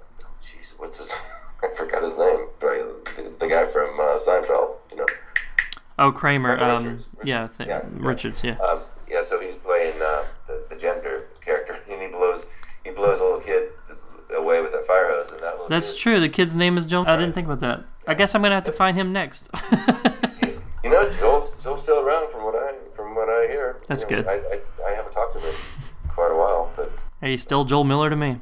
jeez, what's his? I forgot his name. The, the guy from uh, Seinfeld, you know. Oh kramer um Richards. yeah, th- Yeah. richards yeah Um, yeah, so he's playing uh, the, the gender character, and he blows he blows a little kid away with that fire hose, and that little that's kid, true the kid's name is joe i didn't think about that i guess i'm gonna have to find him next You know, Joel's, Joel's still around from what I from what I hear. That's You know, good. I, I, I haven't talked to him in quite a while, but hey he's still joel miller to me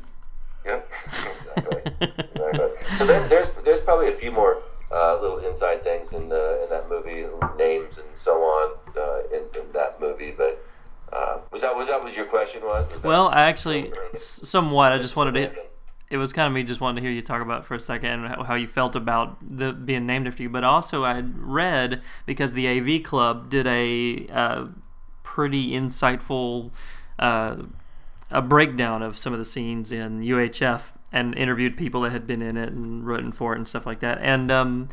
yeah, exactly. exactly. So then there's there's probably a few more uh, little inside things in the in that movie, names and so on uh, in, in that movie. But uh, was that was that what your question was? was well i actually somewhat i just wanted to it was kind of me just wanting to hear you talk about it for a second and how, how you felt about the being named after you. But also, I had read because the AV Club did a uh, pretty insightful uh, a breakdown of some of the scenes in UHF and interviewed people that had been in it and written for it and stuff like that. And um,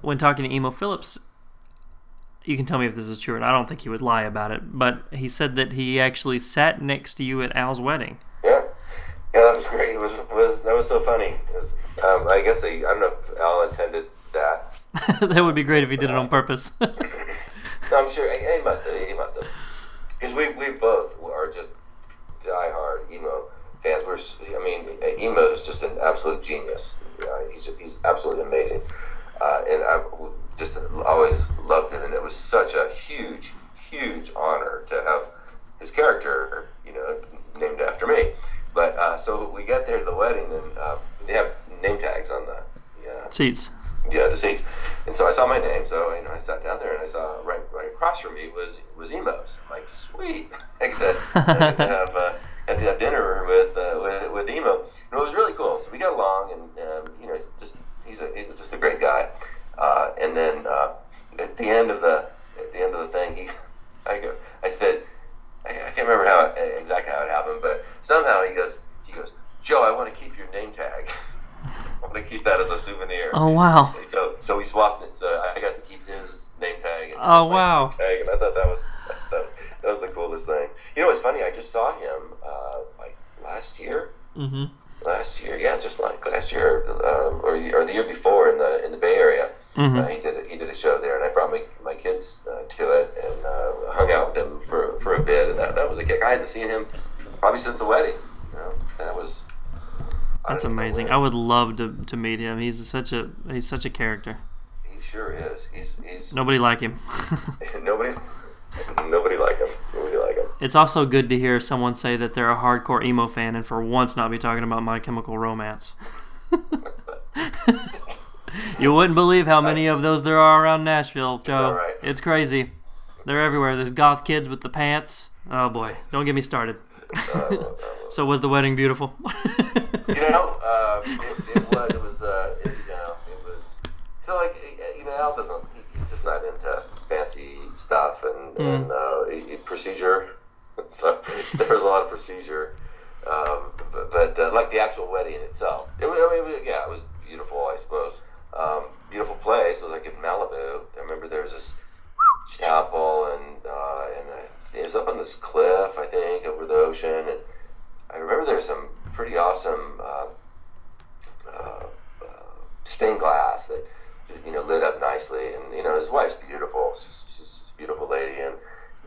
when talking to Emo Philips, you can tell me if this is true, and I don't think he would lie about it. But he said that he actually sat next to you at Al's wedding. Yeah, yeah, that was great. It was was that was so funny. Was, um, I guess I, I don't know if Al intended that. that would be great if he did it on purpose. No, I'm sure he must have. He must have. Because we, we both are just diehard emo fans. We're I mean, emo is just an absolute genius. Uh, he's he's absolutely amazing, uh, and I just always loved him. And it was such a huge, huge honor to have his character, you know, named after me. But uh, so we got there to the wedding, and uh, they have name tags on the yeah Seats. you know, the seats. And so I saw my name, so you know, I sat down there and I saw right right across from me was was Emos. I'm like, sweet, I get to, I get to have to have dinner with uh, with with Emo. And it was really cool. So we got along, and um, you know, he's just he's a, he's just a great guy. Uh, and then uh, at the end of the at the end of the thing, he I go I said I, I can't remember how exactly how it happened, but somehow he goes he goes Joe, I want to keep your name tag. I want to keep that as a souvenir. Oh wow. So, so we swapped it. So I got to keep his name tag. And Oh, wow. Tag, and I thought that was that, that was the coolest thing. You know, what's funny? I just saw him uh, like last year. Mm-hmm. Last year, yeah, just like last year, um, or or the year before in the in the Bay Area. Mhm. Uh, he did a, he did a show there, and I brought my, my kids uh, to it and uh, hung out with them for, for a bit, and that, that was a kick. I hadn't seen him probably since the wedding. You know, and that was. That's don't even know amazing. I would love to, to meet him. He's such a he's such a character. He sure is. He's he's Nobody like him. nobody nobody like him. Nobody like him. it's also good to hear someone say that they're a hardcore emo fan and for once not be talking about My Chemical Romance. you wouldn't believe how many of those there are around Nashville, Joe. right? It's crazy. They're everywhere. There's goth kids with the pants. Oh boy, don't get me started. So was the wedding beautiful? You know, uh, it, it was. It was. Uh, it, you know, it was. So like, you know, Al doesn't. He's just not into fancy stuff and, and uh, procedure. So there was a lot of procedure, um, but, but uh, like the actual wedding itself, it was. I mean, yeah, it was beautiful. I suppose. Um, beautiful place. It was like in Malibu. I remember there was this chapel, and uh, and I, it was up on this cliff, I think, over the ocean. And I remember there was some pretty awesome uh, uh, uh, stained glass that you know lit up nicely, and you know his wife's beautiful. She's, she's a beautiful lady, and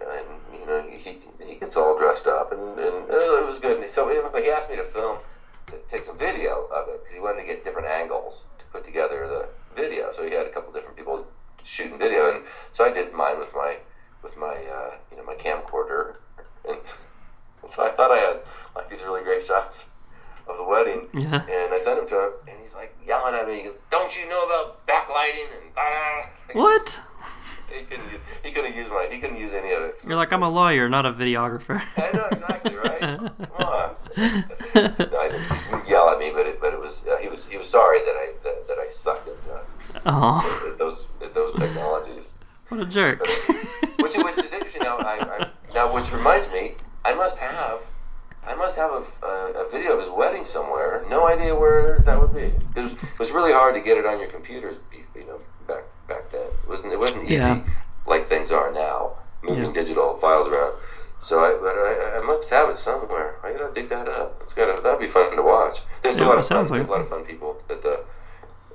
and you know he he gets all dressed up, and, and it was good. And so he asked me to film, to take some video of it because he wanted to get different angles to put together the video. So he had a couple different people shooting video, and so I did mine with my with my uh, you know my camcorder, and so I thought I had like these really great shots of the wedding, Yeah. and I sent him to him, and he's like yelling at me. He goes, "Don't you know about backlighting?" And blah. What? He couldn't. Use, he couldn't use my. He couldn't use any of it. You're like, I'm a lawyer, not a videographer. I know exactly right. Come on. No, he yell at me, but it, but it was uh, he was he was sorry that I that, that I sucked at, uh, Oh, at those at those technologies. what a jerk. Which, which is interesting now. I, I, now, which reminds me, I must have, I must have a, a, a video of his wedding somewhere. No idea where that would be. It was, it was really hard to get it on your computers. You know, back back then, it wasn't it wasn't easy Yeah. like things are now, moving Yeah. digital files around. So I, but I, I must have it somewhere. I gotta dig that up. It's gotta that'd be fun to watch. There's Yeah, a lot of fun. like a lot of fun people at the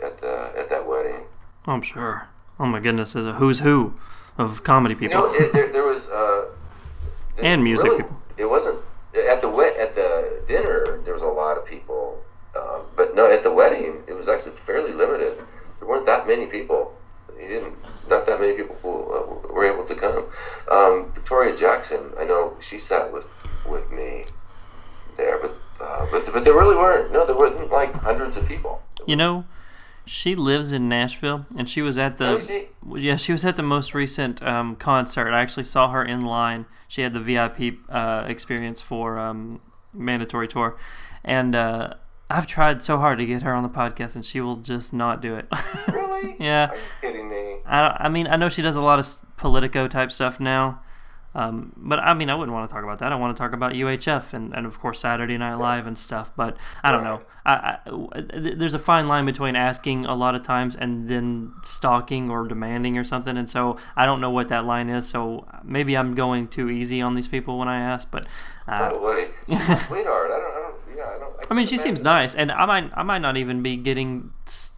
at the at that wedding. I'm sure. Oh my goodness, there's a who's who of comedy You people. know, it, there, there was uh, there And music really- people. It wasn't at the at the dinner. There was a lot of people, um, but no, at the wedding it was actually fairly limited. There weren't that many people. You didn't. Not that many people uh, were able to come. Um, Victoria Jackson, I know she sat with with me there, but uh, but but there really weren't. No, there wasn't like hundreds of people. You know, she lives in Nashville, and she was at the she? yeah she was at the most recent um, concert. I actually saw her in line. She had the VIP uh, experience for um, mandatory tour, and uh, I've tried so hard to get her on the podcast, and she will just not do it. really? yeah. Are you kidding me? I, I mean, I know she does a lot of Politico type stuff now, um, but I mean, I wouldn't want to talk about that. I want to talk about UHF and, and of course Saturday Night Live and stuff. But I don't know. I, I, there's a fine line between asking a lot of times and then stalking or demanding or something, and so I don't know what that line is. So maybe I'm going too easy on these people when I ask, but. Uh, No way. She's a sweetheart. I don't. I. Yeah. I mean, she seems nice, and I might, I might not even be getting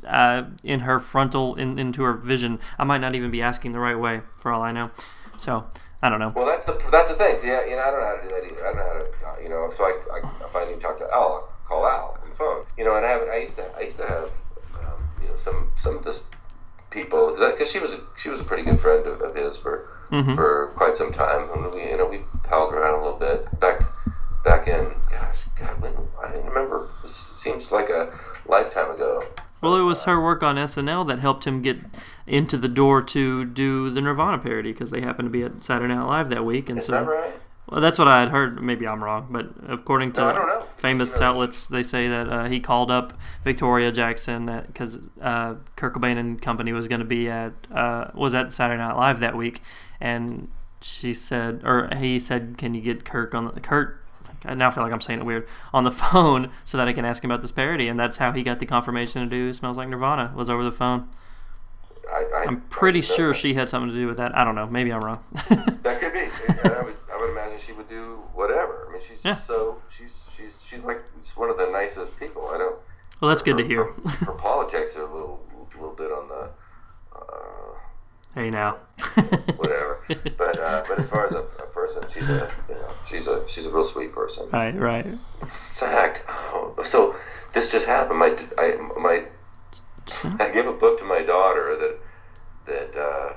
uh, in her frontal, in, into her vision. I might not even be asking the right way, for all I know. So I don't know. Well, that's the that's the thing. So, yeah, you know, I don't know how to do that either. I don't know how to, you know. So I, I if I need to talk to Al, I'll call Al on the phone. You know, and I haven't. I used to. I used to have, um, you know, some some of this people because she was a, she was a pretty good friend of, of his for Mhm. for quite some time. And we, you know, we palled around a little bit back back in. Gosh, God, when I didn't remember. It seems like a lifetime ago. Well, it was her work on SNL that helped him get into the door to do the Nirvana parody because they happened to be at Saturday Night Live that week, and Is so that right? well, that's what I had heard. Maybe I'm wrong, but according to No, I don't know. famous outlets, they say that uh, he called up Victoria Jackson because uh, Kurt Cobain and company was going to be at uh, was at Saturday Night Live that week, and she said, or he said, "Can you get Kirk on the Kurt?" I now feel like I'm saying it weird on the phone so that I can ask him about this parody, and that's how he got the confirmation to do "Smells Like Nirvana" was over the phone. I, I'm pretty I sure she had something to do with that. I don't know. Maybe I'm wrong. That could be. I would, I would imagine she would do whatever. I mean, she's Yeah. just so she's she's she's like just one of the nicest people. I don't. well, that's good to hear. Her, her politics are a little little bit on the uh, hey now. whatever. But uh, but as far as a, a person, she's a you know she's a she's a real sweet person. right, right. In fact, oh, so this just happened. My I my I gave a book to my daughter that that uh,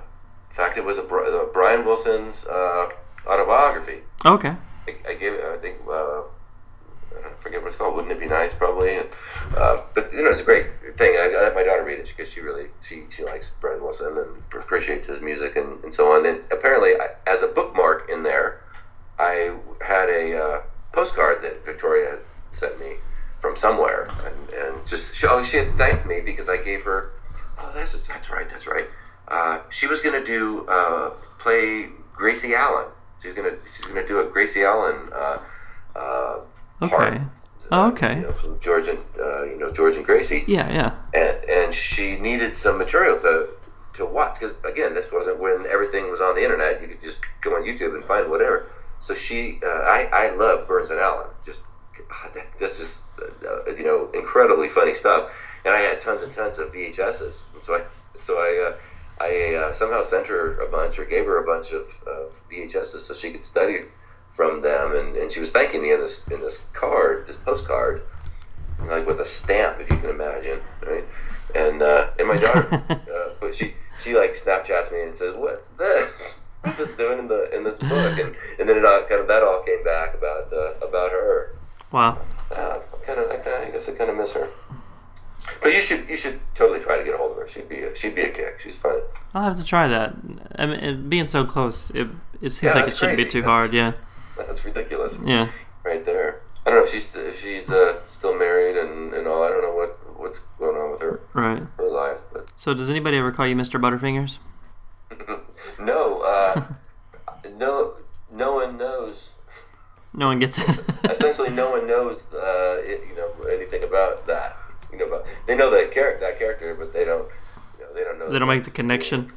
in fact it was a uh, Brian Wilson's uh, autobiography. Okay. I, I gave it, I think, uh, forget what it's called. Wouldn't it be nice? Probably. And, uh, but you know, it's a great thing. I, I let my daughter read it because she really she, she likes Brian Wilson and appreciates his music and, and so on. And apparently, I, as a bookmark in there, I had a uh, postcard that Victoria had sent me from somewhere, and, and just she, oh, she had thanked me because I gave her. Oh, that's that's right, that's right. Uh, she was gonna do uh, play Gracie Allen. She's gonna she's gonna do a Gracie Allen uh, uh. Okay. Oh, okay. You know, from George and uh, you know George and Gracie, Yeah, yeah. and, and she needed some material to to watch because again, this wasn't when everything was on the internet. You could just go on YouTube and find whatever. So she, uh, I, I love Burns and Allen. Just that, that's just uh, you know incredibly funny stuff. And I had tons and tons of VHSs. And so I, so I. Uh, I uh, somehow sent her a bunch or gave her a bunch of, of VHSs so she could study from them, and, and she was thanking me in this in this card, this postcard, like with a stamp, if you can imagine, right? And uh, and my daughter, uh, but she she like Snapchats me and says, "What's this? What's it doing in the in this book?" And and then it all, kind of that all came back about uh, about her. Wow. Uh, kind of, I, kinda, I guess I kind of miss her. But you should you should totally try to get a hold of her. She'd be a, she'd be a kick. She's fun. I'll have to try that. I mean, being so close, it it seems Yeah, like it that's shouldn't be too hard. Yeah. That's ridiculous. Yeah. Right there. I don't know if she's if she's uh, still married and, and all. I don't know what what's going on with her Right. her life, but So does anybody ever call you Mr. Butterfingers? no, uh, no, no one knows. No one gets it. Essentially, no one knows uh, it, you know anything about that. You know, about they know that character that character, but they don't. You know, they don't know. they don't make the connection.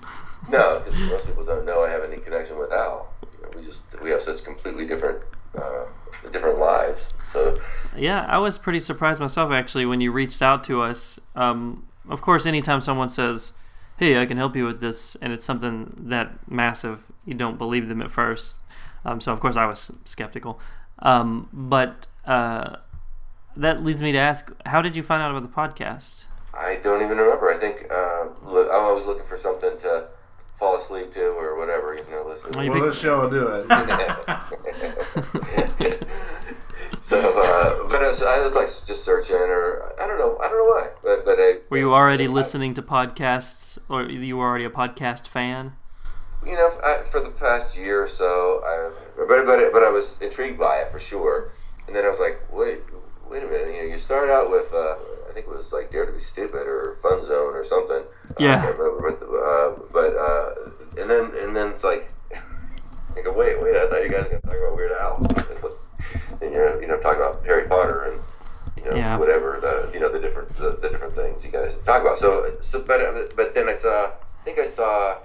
No, because most people don't know I have any connection with Al. We just we have such completely different uh, different lives. So Yeah, I was pretty surprised myself actually when you reached out to us. Um, of course, anytime someone says, "Hey, I can help you with this," and it's something that massive, you don't believe them at first. Um, so of course, I was skeptical. Um, but uh, that leads me to ask, how did you find out about the podcast? I don't even remember. I think uh, look, I'm always looking for something to fall asleep to or whatever. You know, listen. Well, you Well, be- this show will do it. so, uh, but I was, I was like just searching, or I don't know, I don't know why, but but I, Were you already listening to podcasts, or you were already a podcast fan? you know, I, for the past year or so, I've but but but I was intrigued by it for sure, and then I was like, wait, wait a minute, you know, you start out with. Uh, I think it was like Dare to Be Stupid or Fun Zone or something. Yeah. I can't remember, but, uh, but uh, and then and then it's like, I go, wait, wait, I thought you guys were gonna talk about Weird Al. It's like, and you're you know talking about Harry Potter and you know Yeah. whatever the you know the different the, the different things you guys talk about. So so but but then I saw I think I saw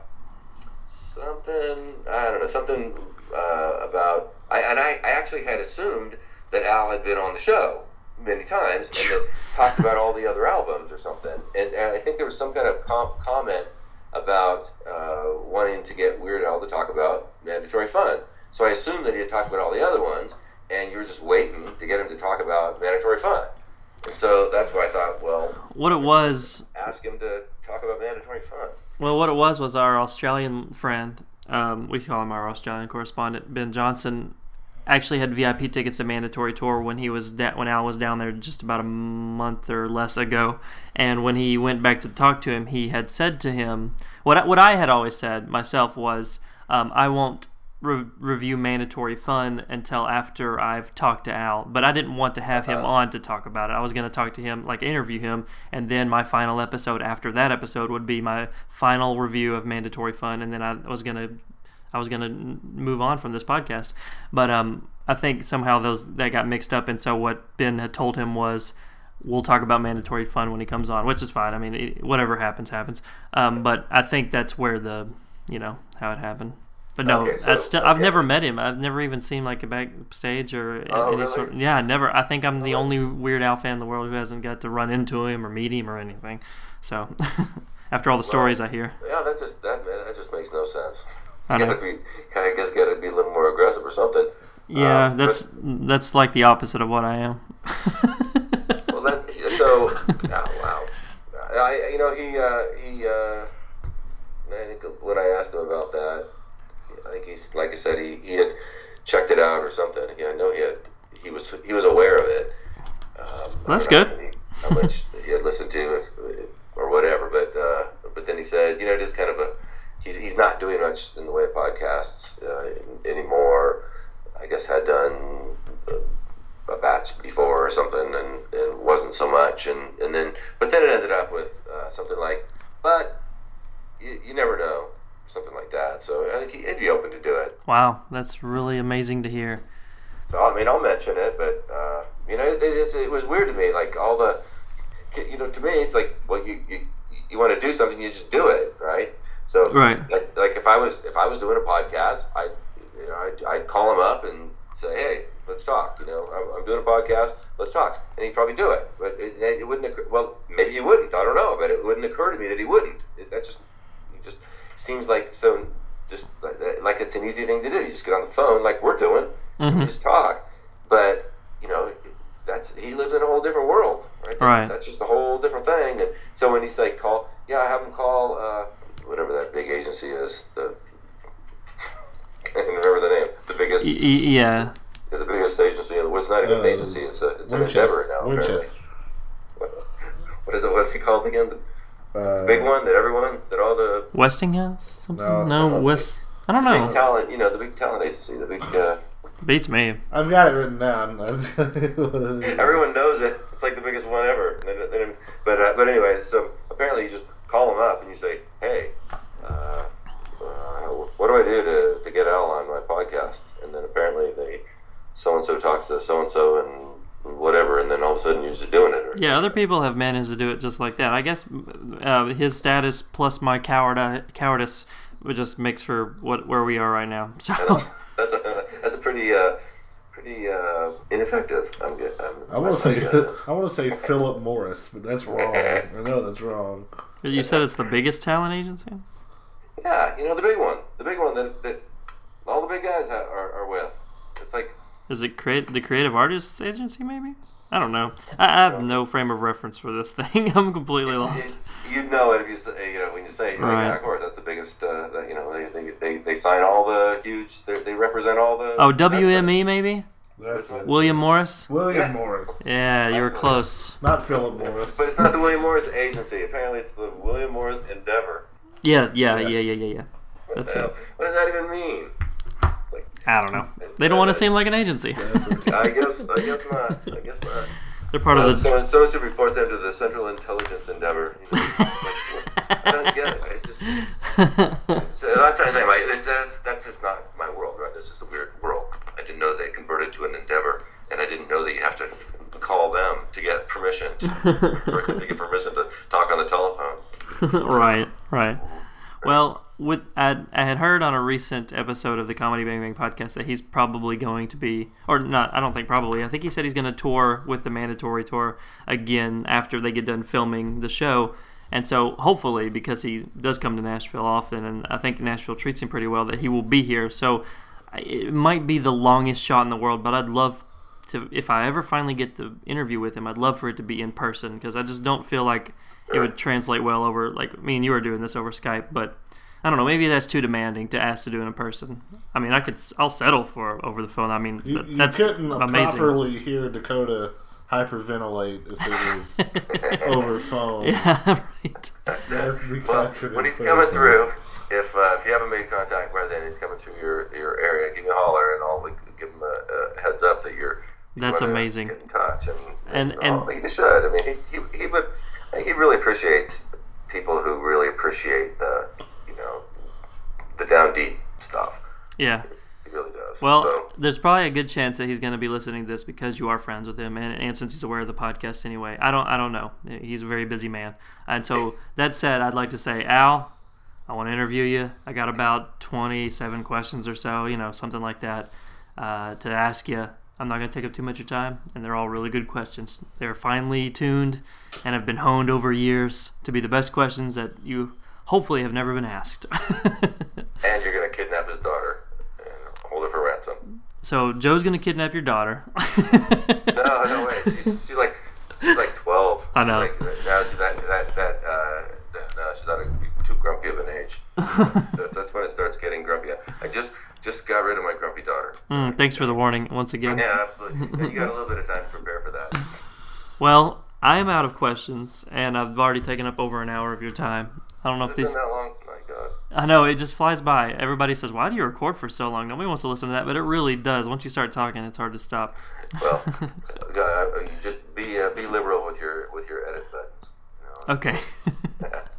something I don't know something uh, about I and I, I actually had assumed that Al had been on the show many times and that talked about all the other albums or something. And, and I think there was some kind of com- comment about uh, wanting to get Weird Al to talk about Mandatory Fun. So I assumed that he had talked about all the other ones, and you were just waiting to get him to talk about Mandatory Fun. And so that's why I thought, well, What it was ask him to talk about Mandatory Fun. Well, what it was was our Australian friend, um, we call him our Australian correspondent, Ben Johnson, actually had VIP tickets to Mandatory Tour when he was da- when Al was down there just about a month or less ago. And when he went back to talk to him, he had said to him what I, what I had always said myself was, um, I won't re- review Mandatory Fun until after I've talked to Al. But I didn't want to have him Uh-huh. on to talk about it. I was going to talk to him, like interview him, and then my final episode after that episode would be my final review of Mandatory Fun, and then I was going to. I was gonna move on from this podcast, but um, I think somehow those that got mixed up, and so what Ben had told him was, we'll talk about mandatory fun when he comes on, which is fine. I mean, it, whatever happens, happens. Um, but I think that's where the, you know, how it happened. But no, Okay, so- still. I've never met him. I've never even seen like a backstage or Oh, any really? sort. Yeah, never. I think I'm the Oh, only Weird Al fan in the world who hasn't got to run into him or meet him or anything. So, after all the stories I hear, Yeah, that just that that just makes no sense. I gotta be, I guess, gotta be a little more aggressive or something. Yeah, Um, that's that's like the opposite of what I am. Well, that so oh, wow. I you know he uh, he uh, I think when I asked him about that, I think he's like I said he, he had checked it out or something. Yeah, I know he had he was he was aware of it. Um, That's good. How, many- how much he had listened to if, or whatever, but uh, but then he said you know it is kind of a he's, he's not doing much in the way of podcasts uh, anymore. I guess had done a, a batch before or something, and, and wasn't so much, and, and then but then it ended up with uh, something like, but you, you never know, something like that. So I think he, he'd be open to do it. Wow, that's really amazing to hear. So I mean, I'll mention it, but uh, you know, it, it's, it was weird to me, like all the, you know, know, to me, it's like, well, you you, you want to do something, you just do it, right? So, Right. like, like if I was if I was doing a podcast, I you know I'd, I'd call him up and say, hey, let's talk. You know, I'm, I'm doing a podcast, let's talk, and he'd probably do it. But it, it wouldn't. Occur, well, maybe he wouldn't. I don't know, but it wouldn't occur to me that he wouldn't. It, that just it just seems like so just like, like it's an easy thing to do. You just get on the phone like we're doing, and Mhm. just talk. But you know, that's he lives in a whole different world, right? That's, Right. That's just a whole different thing. And so when he's like, call, yeah, I have him call uh, whatever that big agency is. The I can't remember the name. The biggest, Y- y- yeah. the biggest agency in the. Well, it's not even an Uh, agency. It's a, it's an endeavor now. apparently. Winchester. What is it? What's he called again? The Uh, big one that everyone, that all the Westinghouse? Something? No. No, West. I don't know. big know. talent, you know, the big talent agency, the big. Uh, Beats me. I've got it written down. Everyone knows it. It's like the biggest one ever. And then, then, but uh, but anyway, so apparently you just call them up and you say, "Hey, uh, uh, what do I do to, to get Al on my podcast?" And then apparently they so and so talks to so and so and whatever, and then all of a sudden you're just doing it. Yeah, other people have managed to do it just like that. I guess uh, his status plus my coward cowardice just makes for what where we are right now. So that's that's a that's a pretty uh, pretty uh, ineffective. I'm good. I'm, I want to say guessing. I want to say Philip Morris, but that's wrong. I know that's wrong. you said it's the biggest talent agency. Yeah, you know the big one, the big one that, that all the big guys are, are with. It's like Is it create the Creative Artists Agency? Maybe I don't know. I, I have no frame of reference for this thing. I'm completely lost. You'd know it if you say, you know, when you say, it, you're like, Right. yeah, of course, that's the biggest, uh, that, you know, they, they, they, they sign all the huge, they, they represent all the. Oh, WME maybe. That's it. William Morris. William Morris, Yeah, you were close. not Philip Morris. But it's not the William Morris agency. Apparently, it's the William Morris Endeavor. Yeah, yeah, yeah, yeah, yeah, yeah. What, That's the hell? it. what does that even mean? It's like, I don't know. They don't want to seem like an agency. I guess, I guess not. I guess not. They're part Well, of uh, the. someone, someone should report them to the Central Intelligence Endeavor. You know, like, I don't get it. I just, So that's what I'm saying. Like, it's, that's, that's just not my world, right? This is a weird world. I didn't know they converted to an endeavor, and I didn't know that you have to call them to get permission to, to get permission to talk on the telephone. right, right. Well, with I, I had heard on a recent episode of the Comedy Bang Bang podcast that he's probably going to be, or not. I don't think probably. I think he said he's going to tour with the mandatory tour again after they get done filming the show. And so, hopefully, because he does come to Nashville often, and I think Nashville treats him pretty well, that he will be here. So, it might be the longest shot in the world, but I'd love to, if I ever finally get the interview with him, I'd love for it to be in person because I just don't feel like it would translate well over like me and you are doing this over Skype, but I don't know. Maybe that's too demanding to ask to do in person. I mean, I could. I'll settle for over the phone. I mean, you, you that's couldn't amazing. properly hear Dakota hyperventilate if it was over phone. Yeah, right. Yes, we Well, captured when in he's coming through, if uh, if you haven't made contact by then, he's coming through your, your area. Give me a holler, and I'll give him a, a heads up that you're. That's wanna amazing. Get in touch, and And- you and- know, he should. I mean, he, he, he would. He really appreciates people who really appreciate the you know the down deep stuff. Yeah. He really does. Well, so, there's probably a good chance that he's going to be listening to this because you are friends with him, and, and since he's aware of the podcast anyway. I don't. I don't know. He's a very busy man, and so that said, I'd like to say, Al, I want to interview you. I got about 27 questions or so, you know, something like that, uh, to ask you. I'm not going to take up too much of your time, and they're all really good questions. They're finely tuned and have been honed over years to be the best questions that you hopefully have never been asked. and you're gonna kidnap his daughter and hold her for ransom. so Joe's going to kidnap your daughter. No, no way. She's, she's like she's like twelve. I know. She's like, now she's that that that uh, no, she's not a, grumpy of an age. that's, that's when it starts getting grumpy. I just just got rid of my grumpy daughter. Mm, thanks for the warning once again. Yeah, absolutely. You got a little bit of time to prepare for that. Well, I am out of questions, and I've already taken up over an hour of your time. I don't know if It's been these. that long. My God. I know it just flies by. Everybody says, "Why do you record for so long?" Nobody wants to listen to that, but it really does. Once you start talking, it's hard to stop. Well, God, just be uh, be liberal with your with your edit buttons. You know? Okay.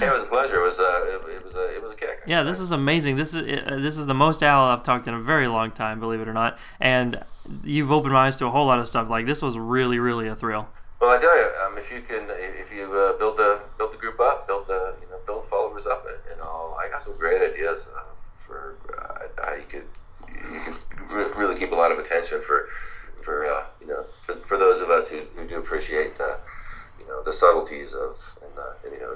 It was a pleasure. It was a it, it was a it was a kick. yeah, this is amazing. This is uh, this is the most Al I've talked in a very long time, believe it or not. And you've opened my eyes to a whole lot of stuff. Like this was really, really a thrill. Well, I tell you, um, if you can, if you uh, build the build the group up, build the you know build followers up, and, and all, I got some great ideas uh, for uh, how you could you could re- really keep a lot of attention for for uh, you know for, for those of us who, who do appreciate the you know the subtleties of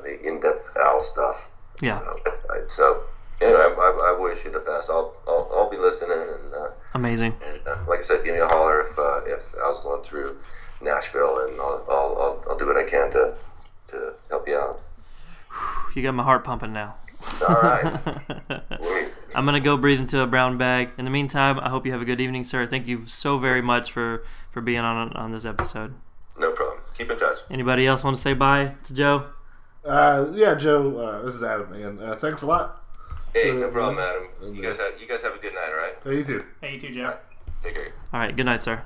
the you know the in depth Al stuff. Yeah, Uh, so you know, I, I, I wish you the best. I'll I'll, I'll be listening and. Uh, amazing. and uh, like I said, give me a holler if uh, if I was going through Nashville, and I'll, I'll, I'll, I'll do what I can to to help you out. You got my heart pumping now. All right. I'm gonna go breathe into a brown bag. In the meantime, I hope you have a good evening, sir. Thank you so very much for for being on on this episode. No problem. Keep in touch. Anybody else want to say bye to Joe? Uh, yeah, Joe. Uh, this is Adam again. Uh, thanks a lot. Hey, no problem, Adam. You guys have you guys have a good night. All right. Hey, you too. Hey, you too, Joe. Take care. All right, good night, sir.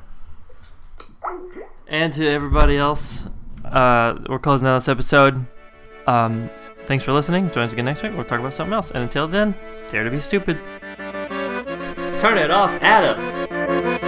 And to everybody else, uh, we're closing out this episode. Um, thanks for listening. Join us again next week. We'll talk about something else. And until then, dare to be stupid. Turn it off, Adam.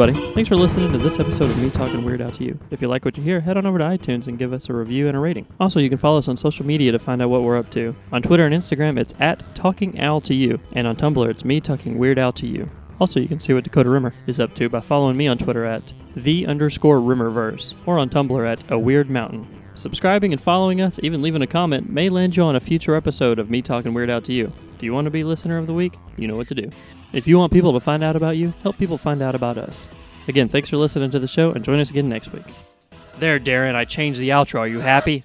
Buddy. Thanks for listening to this episode of Me Talking Weird Al to You. If you like what you hear, head on over to iTunes and give us a review and a rating. Also, you can follow us on social media to find out what we're up to. On Twitter and Instagram, it's at Talking Al to You, and on Tumblr, it's Me Talking Weird Al to You. Also, you can see what Dakota Rimmer is up to by following me on Twitter at the underscore Rimmerverse or on Tumblr at A Weird Mountain. Subscribing and following us, even leaving a comment, may land you on a future episode of Me Talking Weird Al to You. Do you want to be listener of the week? You know what to do. If you want people to find out about you, help people find out about us. Again, thanks for listening to the show and join us again next week. There, Darren, I changed the outro. Are you happy?